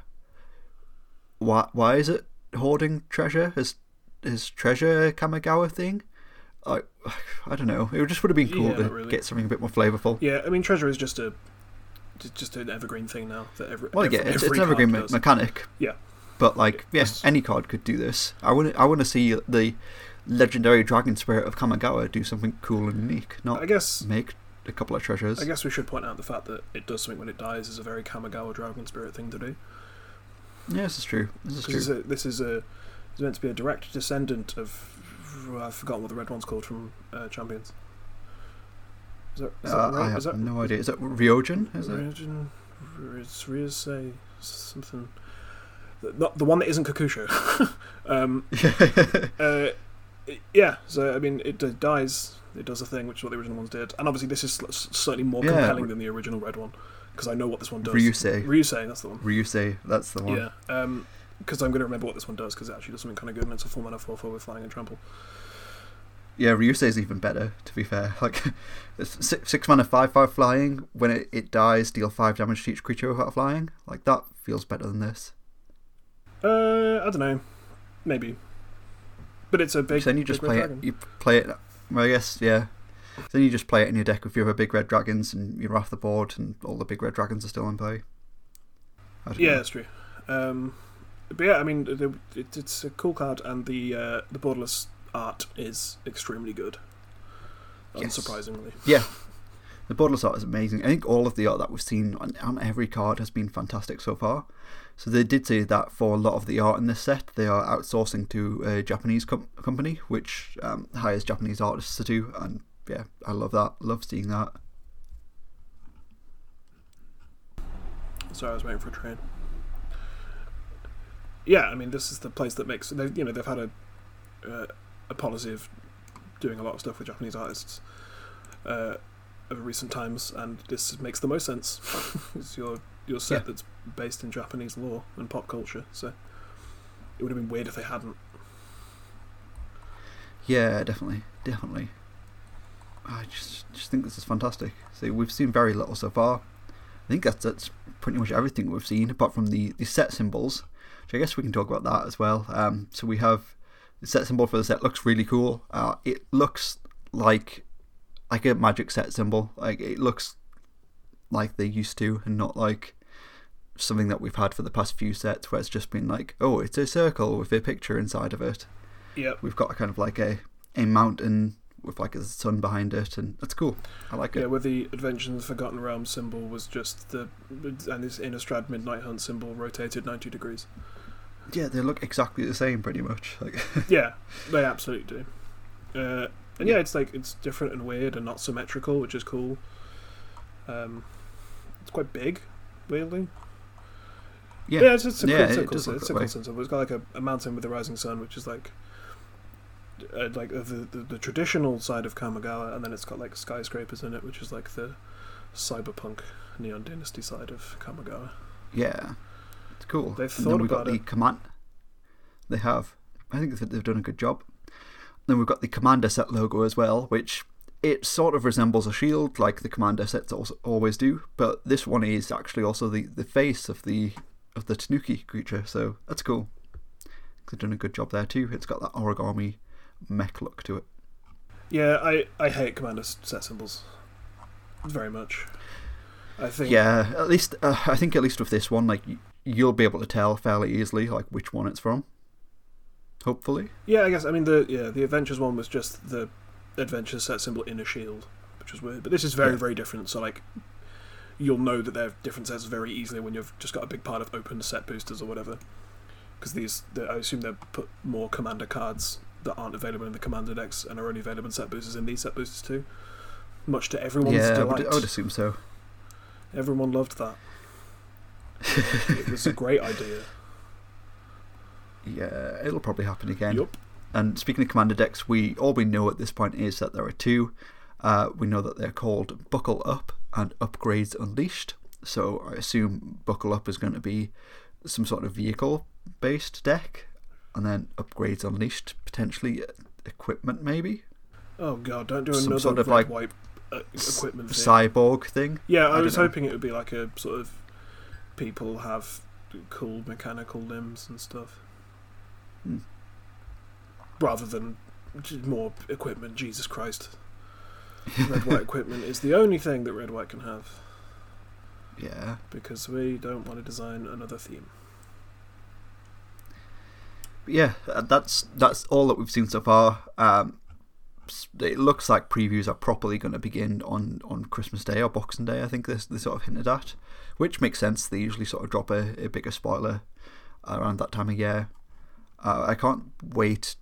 why why is it hoarding treasure? Is is treasure a Kamigawa thing? I I don't know. It just would have been cool Yeah, to really. get something a bit more flavourful. yeah, I mean, treasure is just a just- just an evergreen thing now that every Well, every, yeah, it's, every it's an evergreen me- mechanic. Yeah. But like, yeah, Yes. any card could do this. I want I want to see the legendary dragon spirit of Kamigawa do something cool and unique, not I guess make a couple of treasures. I guess we should point out the fact that it does something when it dies is a very Kamigawa dragon spirit thing to do. Yeah, this is true. This is This is true. a, this is a is meant to be a direct descendant of I've forgotten what the red one's called from uh, Champions. Is that, is that Uh, right? I have is that no idea. Is that Ryojin? Is it? It's Ryusei something. The- Not the one that isn't Kokusho. [laughs] um, [laughs] uh, yeah, so I mean, it d- dies. It does a thing, which is what the original ones did, and obviously this is sl- slightly more Yeah. compelling than the original red one because I know what this one does. Ryusei. Ryusei, that's the one. Ryusei. That's the one. Yeah, because I'm going to remember what this one does because it actually does something kind of good, and it's a full mana four four with flying and trample. Yeah, Ryusei is even better. To be fair, [laughs] like six, six mana five five flying. When it, it dies, deal five damage to each creature without flying. Like that feels better than this. Uh, I don't know, maybe, but it's a big. then you just play it. You play it. Well, I guess yeah. Then you just play it in your deck with your other big red dragons, and you're off the board, and all the big red dragons are still in play. Yeah, know. that's true. Um, but yeah, I mean, it, it's a cool card, and the uh, the borderless art is extremely good. Yes. Unsurprisingly, Yeah, the borderless art is amazing. I think all of the art that we've seen on, on every card has been fantastic so far. So they did say that for a lot of the art in this set, they are outsourcing to a Japanese com- company, which um, hires Japanese artists to do. And yeah, I love that. Love seeing that. sorry, I was waiting for a train. Yeah, I mean, this is the place that makes they you know they've had a uh, a policy of doing a lot of stuff with Japanese artists uh, over recent times, and this makes the most sense. [laughs] it's your your set Yeah. that's based in Japanese law and pop culture, so it would have been weird if they hadn't. Yeah, definitely, definitely. I just just think this is fantastic. So we've seen very little so far. I think that's that's pretty much everything we've seen, apart from the, the set symbols. Which I guess we can talk about that as well. Um, so we have the set symbol for the set looks really cool. Uh, it looks like like a magic set symbol. Like it looks like they used to, and not like something that we've had for the past few sets, where it's just been like, oh, it's a circle with a picture inside of it Yep. we've got a kind of like a a mountain with like a sun behind it, and that's cool. I like Yeah, it. Yeah, where the Adventure in the Forgotten Realm symbol was just the and this Innistrad Midnight Hunt symbol rotated ninety degrees. Yeah, they look exactly the same, pretty much. Like, [laughs] yeah, they absolutely do. Uh, and yeah, it's like it's different and weird and not symmetrical, which is cool. Um, it's quite big, weirdly. yeah, Yeah, it's, it's a Yeah, cool, it it's a cool, it's a cool. It's got like a, a mountain with the rising sun, which is like uh, like the, the the traditional side of Kamigawa, and then it's got like skyscrapers in it, which is like the cyberpunk Neon Dynasty side of Kamigawa. yeah, cool. They've and thought then we've got about the command. They have. I think they've done a good job. Then we've got the commander set logo as well, which it sort of resembles a shield, like the commander sets also always do. But this one is actually also the, the face of the of the Tanuki creature, so that's cool. They've done a good job there too. It's got that origami mech look to it. Yeah, I I hate commander set symbols very much. I think Yeah, at least uh, I think at least with this one, like you'll be able to tell fairly easily like which one it's from. Hopefully. Yeah, I guess. I mean, the yeah, the adventures one was just the adventure set symbol in a shield, which was weird. But this is very, Yeah. very different. So like, you'll know that they're different sets very easily when you've just got a big pile of open set boosters or whatever. Because these, they- I assume they've put more commander cards that aren't available in the commander decks and are only available in set boosters in these set boosters too. Much to everyone's yeah, I delight. would, I would assume so. Everyone loved that. It was a great idea. Yeah, it'll probably happen again. Yup. And speaking of commander decks, we all we know at this point is that there are two. Uh, we know that they're called Buckle Up and Upgrades Unleashed. So I assume Buckle Up is going to be some sort of vehicle-based deck, and then Upgrades Unleashed potentially equipment maybe Oh god, don't do Some another sort of, like, white uh, equipment thing. cyborg thing. Yeah, I, I was hoping it would be like a sort of people have cool mechanical limbs and stuff, Hmm. rather than more equipment. Jesus Christ, red white equipment is the only thing that red white can have Yeah, because we don't want to design another theme. But yeah, uh, that's that's all that we've seen so far. Um, it looks like previews are properly going to begin on, on Christmas Day or Boxing Day. I think this they sort of hinted at, which makes sense. They usually sort of drop a, a bigger spoiler around that time of year. Uh, I can't wait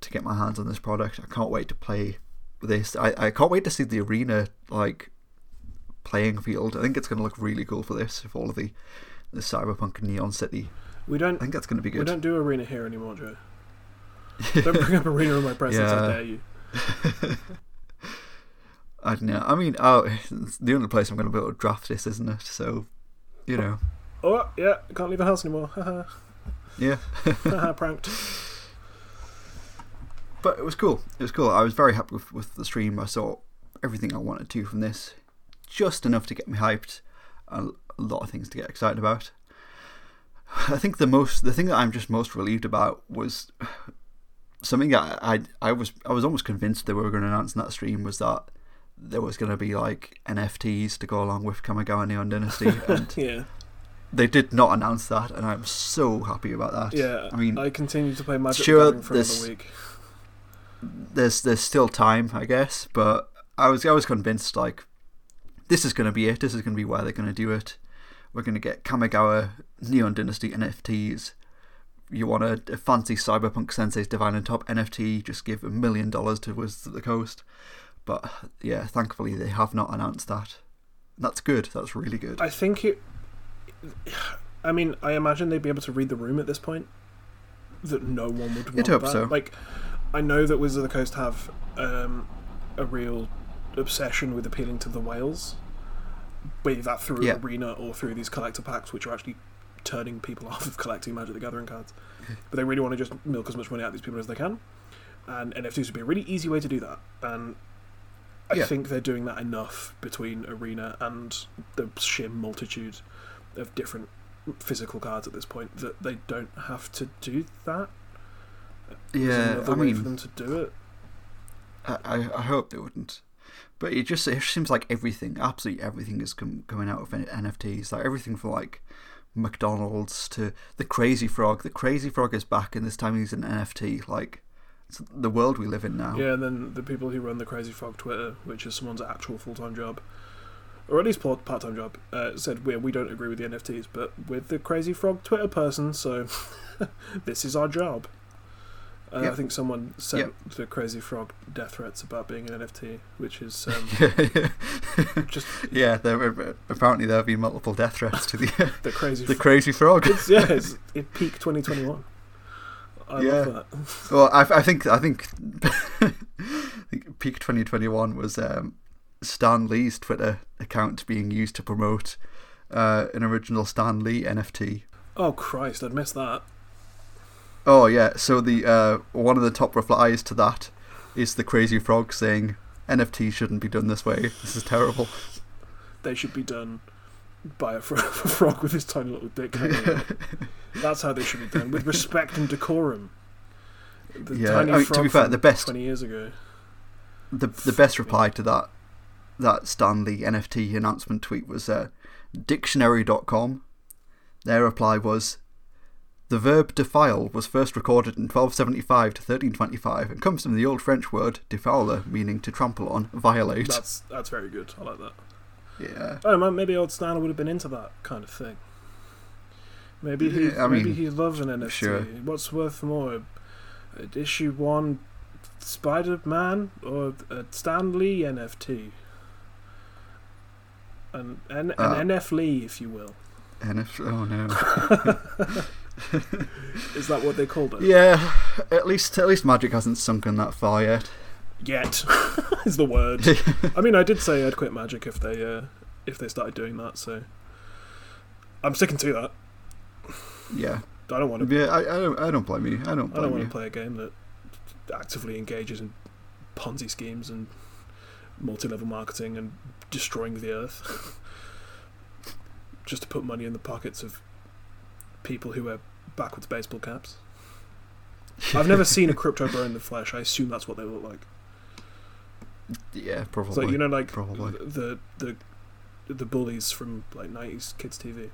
to get my hands on this product. I can't wait to play this. I, I can't wait to see the arena like playing field. I think it's going to look really cool for this. With all of the the cyberpunk and neon city, We don't I think that's going to be good. we don't do arena here anymore, Joe. [laughs] don't bring up arena in my presence, I Yeah. dare you. [laughs] I don't know. I mean, oh, [laughs] it's the only place I'm going to be able to draft this, isn't it? So, you know, Oh yeah, can't leave the house anymore. [laughs] Yeah. [laughs] pranked. But it was cool. It was cool. I was very happy with, with the stream. I saw everything I wanted to from this. Just enough to get me hyped. A, a lot of things to get excited about. I think the most, the thing that I'm just most relieved about was [sighs] something that I, I, I was, I was almost convinced they were going to announce in that stream was that there was going to be like NFTs to go along with Kamigawa Neon Dynasty, [laughs] and Yeah, they did not announce that, and I'm so happy about that. yeah. I mean, I continue to play Magic sure, for another week. there's there's still time, I guess, but I was I was convinced like this is going to be it. This is going to be where they're going to do it. We're going to get Kamigawa Neon Dynasty NFTs. You want a, a fancy Cyberpunk Sensei's Divining Top NFT? Just give a million dollars to Wizards of the Coast. But yeah, thankfully they have not announced that. That's good. That's really good. I think it. I mean, I imagine they'd be able to read the room at this point. That no one would want You'd hope that. so. Like, I know that Wizards of the Coast have um, a real obsession with appealing to the whales, whether that through Yeah. Arena or through these collector packs, which are actually turning people [laughs] off of collecting Magic the Gathering cards. But they really want to just milk as much money out of these people as they can, and NFTs would be a really easy way to do that. And I Yeah. think they're doing that enough between Arena and the sheer multitude of different physical cards at this point that they don't have to do that. There's yeah, another I way mean, for them to do it. I, I hope they wouldn't. But it just it seems like everything, absolutely everything, is com- coming out of NFTs. Like everything from like McDonald's to the Crazy Frog. The Crazy Frog is back, and this time he's an NFT. Like the world we live in now. Yeah, and then the people who run the Crazy Frog Twitter, which is someone's actual full time job, or at least part time job, uh, said we we don't agree with the NFTs, but with the Crazy Frog Twitter person, so [laughs] this is our job. Uh, I think someone sent Yep. the Crazy Frog death threats about being an NFT, which is um, [laughs] just yeah. There apparently there have been multiple death threats to the [laughs] the Crazy Frog. the Frog. Crazy Frog. It's, yeah, it's it peak 2021. I Yeah. love that. [laughs] Well, I, I think I think, [laughs] I think peak 2021 was um, Stan Lee's Twitter account being used to promote uh, an original Stan Lee NFT. Oh Christ, I'd missed that. Oh yeah, so the uh, one of the top replies to that is the Crazy Frog saying NFT shouldn't be done this way. This is terrible. They should be done by a, fro- [laughs] a frog with his tiny little dick. hanging out. [laughs] That's how they should be done, with respect and decorum. The Yeah, tiny I mean, to be fair, the best- twenty years ago. the the best reply to that that Stan Lee NFT announcement tweet was uh, dictionary.com their reply was, "The verb defile was first recorded in 1275 to 1325 and comes from the Old French word defouler, meaning to trample on, violate." That's that's very good. I like that. Yeah. Oh, man, maybe old Stan would have been into that kind of thing. Maybe he, Yeah, maybe mean, he loves an NFT. sure. What's worth more, issue one, Spider Man or a Stan Lee NFT? An an, an Uh, NF Lee, if you will. If oh no. [laughs] [laughs] Is that what they called it? yeah. At least at least Magic hasn't sunken that far yet. Yet [laughs] is the word. [laughs] I mean, I did say I'd quit Magic if they uh, if they started doing that. So I'm sticking to that. yeah. I don't want to. Yeah. I, I don't I don't blame you. I don't I don't want you. to play a game that actively engages in Ponzi schemes and multi-level marketing and destroying the earth, [laughs] just to put money in the pockets of people who wear backwards baseball caps. I've never seen a crypto bro in the flesh. I assume that's what they look like. Yeah, probably. So you know, like probably. the the the bullies from like nineties kids TV.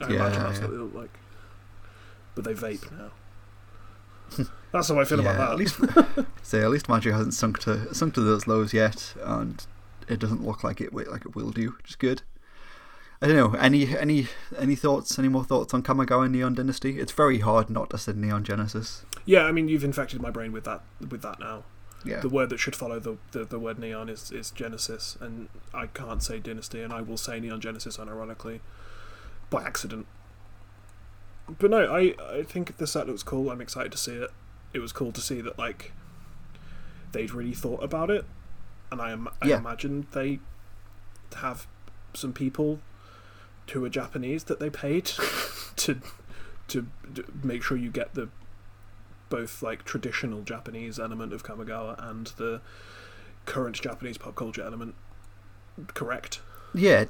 I Yeah, imagine that's yeah. what they look like. But they vape [laughs] now. that's how I feel yeah, about that. At least, [laughs] [laughs] say at least Magic hasn't sunk to sunk to those lows yet, and it doesn't look like it like it will do, which is good. I don't know. Any any any thoughts? Any more thoughts on Kamigawa Neon Dynasty? It's very hard not to say Neon Genesis. Yeah, I mean, you've infected my brain with that with that now. Yeah, The word that should follow the, the, the word neon is, is Genesis, and I can't say Dynasty, and I will say Neon Genesis unironically by accident. But no, I, I think the set looks cool. I'm excited to see it. It was cool to see that like they'd really thought about it, and I, am, I Yeah. imagine they have some people who are Japanese that they paid [laughs] to to make sure you get the both like traditional Japanese element of Kamigawa and the current Japanese pop culture element correct. yeah,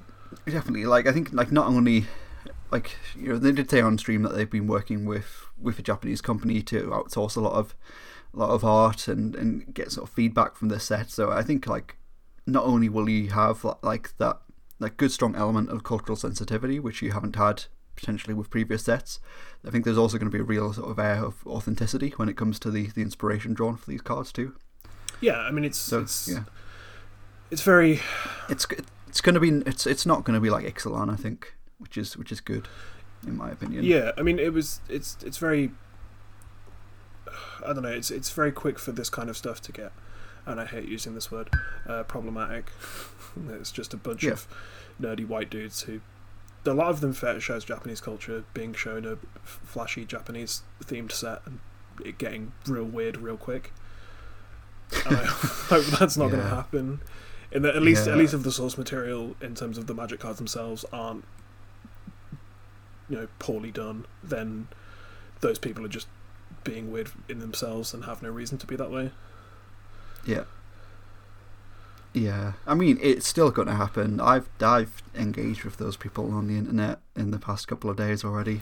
definitely. Like I think like not only like you know they did say on stream that they've been working with with a Japanese company to outsource a lot of a lot of art and and get sort of feedback from the set. So I think like not only will you have li- like that like good strong element of cultural sensitivity which you haven't had potentially with previous sets. I think there's also going to be a real sort of air of authenticity when it comes to the the inspiration drawn for these cards too. Yeah, I mean it's So it's yeah, it's very it's it's going to be it's it's not going to be like Ixalan I think, which is which is good in my opinion. yeah. I mean it was it's it's very I don't know. It's it's very quick for this kind of stuff to get, and I hate using this word, uh, problematic. [laughs] it's just a bunch Yeah. of nerdy white dudes who, a lot of them fetishize Japanese culture, being shown a flashy Japanese themed set and it getting real weird real quick. I [laughs] hope that's not going to happen. In the, at least, Yeah. at least, if the source material in terms of the magic cards themselves aren't, you know, poorly done, then those people are just being weird in themselves and have no reason to be that way. Yeah. Yeah, I mean it's still going to happen. I've I've engaged with those people on the internet in the past couple of days already,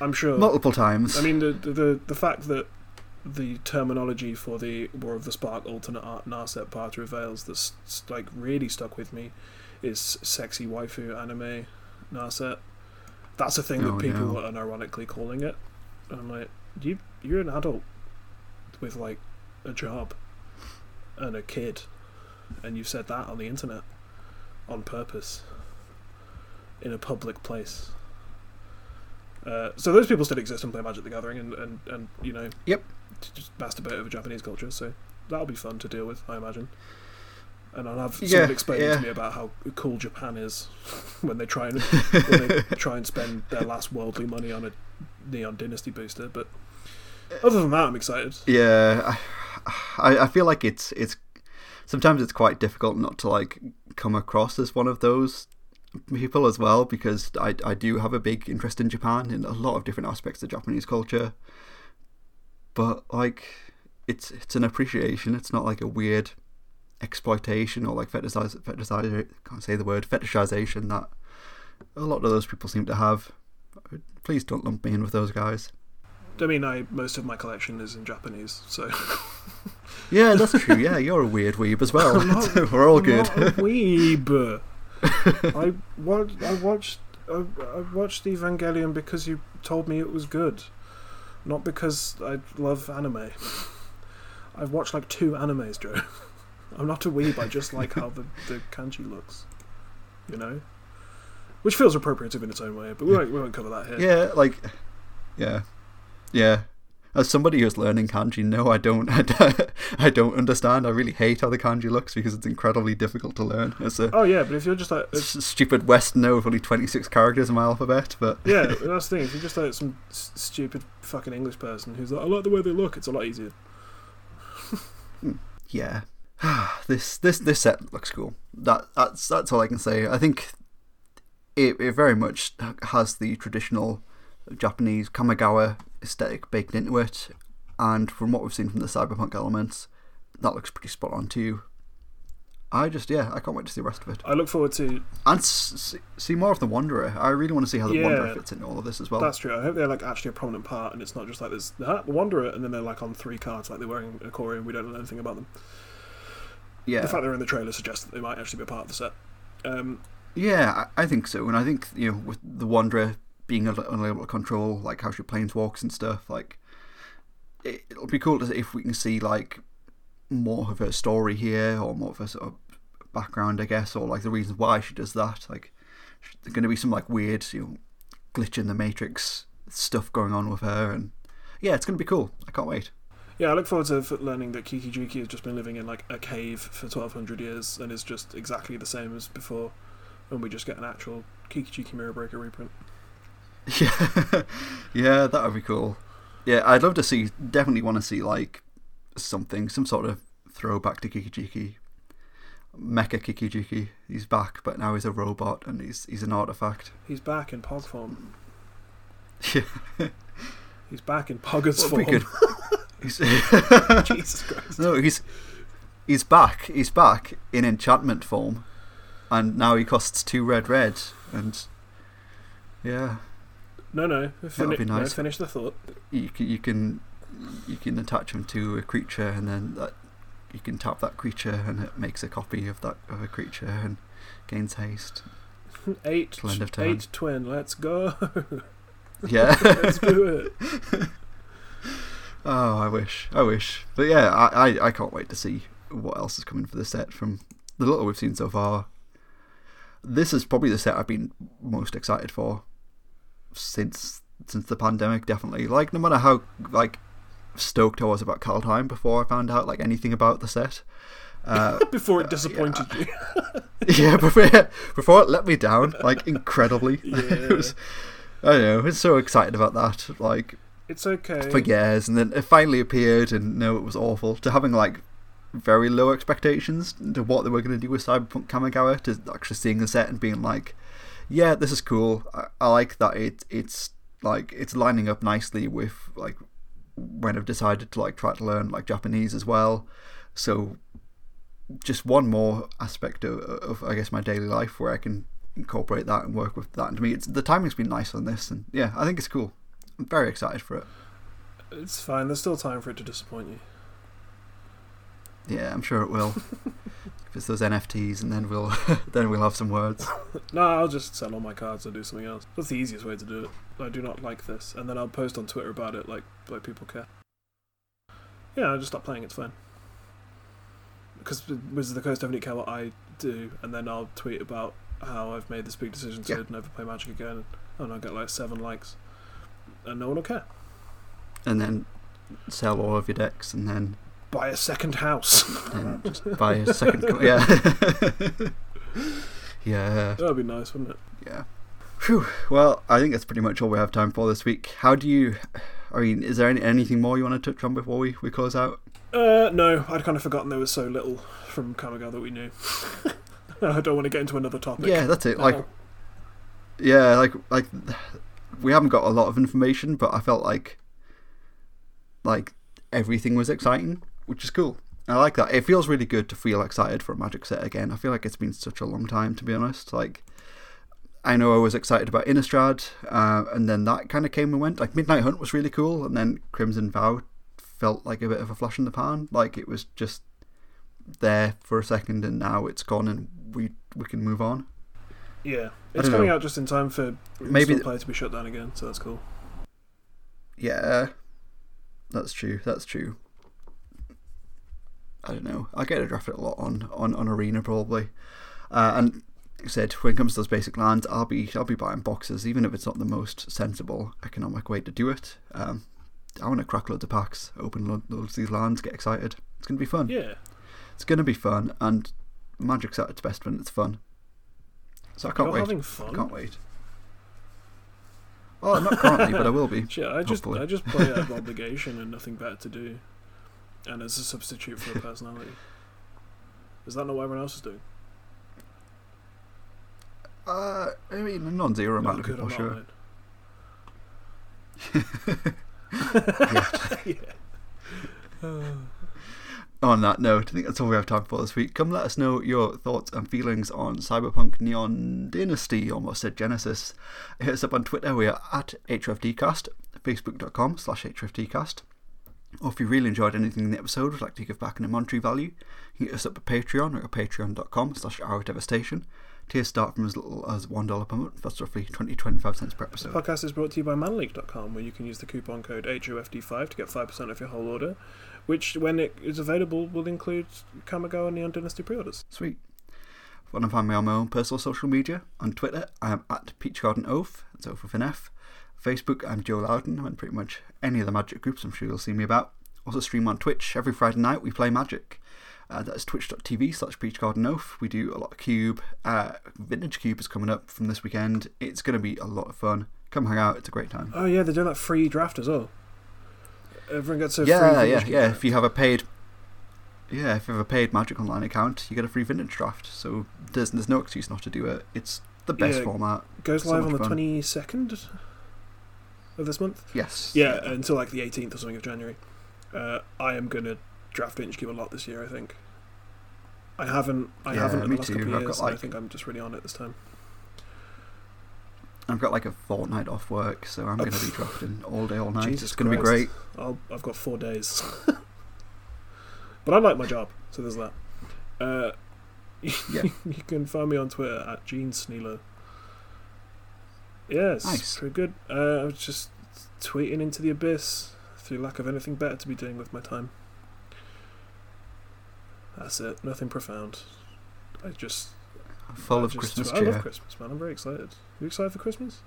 I'm sure. multiple times. I mean, the, the the fact that the terminology for the War of the Spark alternate art Narset part reveals that's like really stuck with me is sexy waifu anime Narset. That's a thing Oh, that people no. are unironically calling it. And I'm like, you you're an adult with like a job and a kid, and you've said that on the internet on purpose in a public place. Uh, so those people still exist and play Magic the Gathering and, and, and you know Yep. just masturbate over Japanese culture. So that'll be fun to deal with, I imagine. And I'll have Yeah, someone explaining yeah. to me about how cool Japan is [laughs] when they try and [laughs] when they try and spend their last worldly money on a Neon Dynasty booster. But other than that, I'm excited. yeah, I I feel like it's it's sometimes it's quite difficult not to like come across as one of those people as well because I I do have a big interest in Japan in a lot of different aspects of Japanese culture, but like it's it's an appreciation. It's not like a weird exploitation or like fetishize fetishize can't say the word fetishization that a lot of those people seem to have. Please don't lump me in with those guys. I mean, I most of my collection is in Japanese, so [laughs] Yeah, that's true. Yeah, you're a weird weeb as well. [laughs] Not- [laughs] We're all I'm good. weeb. [laughs] I watched. I watched I, I watched the Evangelion because you told me it was good, not because I love anime. I've watched like two animes, Joe. I'm not a weeb. I just like how the, the kanji looks. You know, which feels appropriative in its own way, but we won't we won't cover that here. Yeah, like, yeah, yeah. As somebody who's learning kanji, no, [laughs] I don't. I don't understand. I really hate how the kanji looks because it's incredibly difficult to learn. It's a Oh yeah, but if you're just like s- stupid Westerner with only 26 characters in my alphabet, but yeah, [laughs] that's the thing. If you're just like some s- stupid fucking English person who's like, I like the way they look, it's a lot easier. Hmm, yeah. [sighs] this this this set looks cool. That that's that's all I can say. I think it it very much has the traditional Japanese Kamigawa aesthetic baked into it, and from what we've seen from the cyberpunk elements, that looks pretty spot on too. I just yeah, I can't wait to see the rest of it I look forward to and s- see more of the Wanderer. I really want to see how the Yeah. Wanderer fits into all of this as well. That's true. I hope they're like actually a prominent part, and it's not just like there's the Wanderer, and then they're like on three cards, like they're wearing a Corey, and we don't know anything about them. yeah, The fact they're in the trailer suggests that they might actually be a part of the set. Um, Yeah, I I think so, and I think you know with the Wanderer being unable to control like how she planeswalks and stuff, like it, it'll be cool to if we can see like more of her story here, or more of her sort of background, I guess, or like the reasons why she does that. Like, there's going to be some like weird, you know, glitch in the matrix stuff going on with her, and yeah, it's going to be cool. I can't wait. yeah, I look forward to learning that Kiki-Jiki has just been living in like a cave for 1200 years and is just exactly the same as before, and we just get an actual Kiki-Jiki Mirror Breaker reprint. [laughs] Yeah, yeah, that would be cool. Yeah, I'd love to see. Definitely want to see like something, some sort of throwback to Kikijiki. Mecha Kikijiki. He's back, but now he's a robot and he's he's an artifact. He's back in Pog form. Yeah, [laughs] He's back in Pogger's form. good. [laughs] Jesus Christ. no, he's he's back. He's back in enchantment form, and now he costs two red red. And yeah, No, no. Fin- be no, nice. finish the thought. you can, you can you can attach them to a creature and then that you can tap that creature and it makes a copy of that of a creature and gains haste. [laughs] Eight, Till end of turn. eight twin. Let's go. [laughs] Yeah. [laughs] Let's do it. oh, I wish. I wish. But yeah, I, I, I can't wait to see what else is coming for the set from the little we've seen so far. This is probably the set I've been most excited for since since the pandemic, definitely. Like no matter how like stoked I was about Kaldheim before I found out like anything about the set. Uh, [laughs] Before it disappointed you. [laughs] yeah, before, [laughs] before it let me down, like incredibly. Yeah. it was, I don't know, I was so excited about that, like It's okay. for years, and then it finally appeared, and no, it was awful. To having like very low expectations to what they were going to do with Cyberpunk Kamigawa, to actually seeing the set and being like, yeah, this is cool. I, I like that it it's like it's lining up nicely with like when I've decided to like try to learn like Japanese as well. So just one more aspect of, of I guess my daily life where I can incorporate that and work with that. And to me, it's the timing's been nice on this, and yeah, I think it's cool. I'm very excited for it. It's fine. There's still time for it to disappoint you. Yeah, I'm sure it will. [laughs] if it's those NFTs, and then we'll [laughs] then we'll have some words. [laughs] No, I'll just sell all my cards and do something else. That's the easiest way to do it. I do not like this, and then I'll post on Twitter about it, like like people care. Yeah, I'll just stop playing. It's fine. Because Wizards of the Coast definitely care what I do, and then I'll tweet about how I've made this big decision to Yeah. never play Magic again, and I'll get like seven likes, and no one will care. and then sell all of your decks, and then Buy a second house. and [laughs] just buy a second. Co- yeah, [laughs] yeah, That'd be nice, wouldn't it? yeah. Phew. Well, I think that's pretty much all we have time for this week. How do you? I mean, is there any, anything more you want to touch on before we, we close out? Uh, no, I'd kind of forgotten there was so little from Kamigawa that we knew. [laughs] I don't want to get into another topic. Yeah, that's it. Like, yeah, like like we haven't got a lot of information, but I felt like like everything was exciting, which is cool. I like that. It feels really good to feel excited for a Magic set again. I feel like it's been such a long time, to be honest. Like, I know I was excited about Innistrad, uh, and then that kind of came and went. Like, Midnight Hunt was really cool, and then Crimson Vow felt like a bit of a flash in the pan. Like, it was just there for a second, and now it's gone, and we we can move on. Yeah, it's coming know. out just in time for Maybe- Maybe play to be shut down again, so that's cool. Yeah, that's true. That's true. I don't know. I get a draft a lot on on, on Arena probably, uh, and like I said when it comes to those basic lands, I'll be I'll be buying boxes even if it's not the most sensible economic way to do it. Um, I want to crack loads of packs, open lo- loads of these lands, get excited. It's gonna be fun. Yeah, It's gonna be fun, and Magic's at its best when it's fun. So I can't you're wait. having I can't wait. Oh, not currently, but I will be. [laughs] Shit, I just Hopefully. I just play out of obligation and nothing better to do, and as a substitute for a personality. Is that not what everyone else is doing? Uh, I mean, a non-zero amount of people, sure. not, [laughs] yeah. mate. [laughs] On that note, I think that's all we have time for this week. Come let us know your thoughts and feelings on Cyberpunk Neon Dynasty, almost said Genesis. Hit us up on Twitter, we are at HFDcast, facebook.com slash HFDcast. Or if you really enjoyed anything in the episode, would like to give back an monetary value, you can hit us up at Patreon or at patreon.com slash hour devastation. Tiers start from as little as $1 per month, that's roughly 20 25 cents per This The podcast is brought to you by manaleak.com, where you can use the coupon code HOFD5 to get 5% off your whole order, which, when it is available, will include Kamigawa and Neon Dynasty pre orders. Sweet. Want to find me on my own personal social media, on Twitter, I am at PeachGardenOath, that's Oath with an F. Facebook, I'm Joe Loudon, I'm in pretty much any of the Magic groups, I'm sure you'll see me about. Also stream on Twitch, every Friday night we play Magic. Uh, that is twitch.tv slash PeachGardenOath. We do a lot of Cube. Uh, Vintage Cube is coming up from this weekend. It's going to be a lot of fun. Come hang out, it's a great time. Oh, yeah, they're doing that free draft as well. Everyone gets a yeah, free yeah, Vintage yeah. If you have a paid, yeah, if you have a paid Magic Online account, you get a free vintage draft. So there's there's no excuse not to do it. It's the best Yeah. format. Goes so live on the fun. 22nd of this month. Yes. Yeah, until like the 18th or something of January. Uh, I am going to draft Vintage Cube a lot this year, I think. I haven't. I Yeah, haven't in the last too. couple of got, years. I think I'm just really on it this time. I've got like a fortnight off work, so I'm going to be drafting all day, all night. Jesus it's going to be great. I'll, I've got four days. [laughs] but I like my job, so there's that. Uh, [laughs] Yeah. you can find me on Twitter at Gene Sneeler. It's Nice. pretty good. Uh, I was just tweeting into the abyss through lack of anything better to be doing with my time. That's it. Nothing profound. I just Full I of just- Christmas I love. Christmas, man. I'm very excited. You excited for Christmas?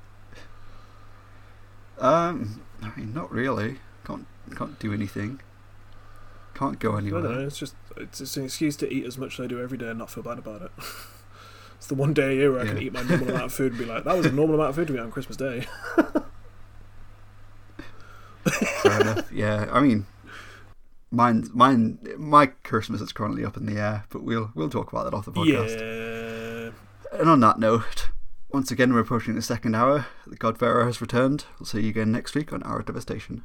Um, I mean, not really. Can't can't do anything. Can't go anywhere. It's just it's just an excuse to eat as much as I do every day and not feel bad about it. [laughs] it's the one day a year where I can eat my normal amount of food and be like, that was a normal amount of food to eat on Christmas Day. [laughs] Fair enough. Yeah, I mean, mine, mine, my Christmas is currently up in the air, but we'll we'll talk about that off the podcast. Yeah. And on that note, once again, we're approaching the second hour. The God Pharaoh has returned. We'll see you again next week on Hour of Devastation.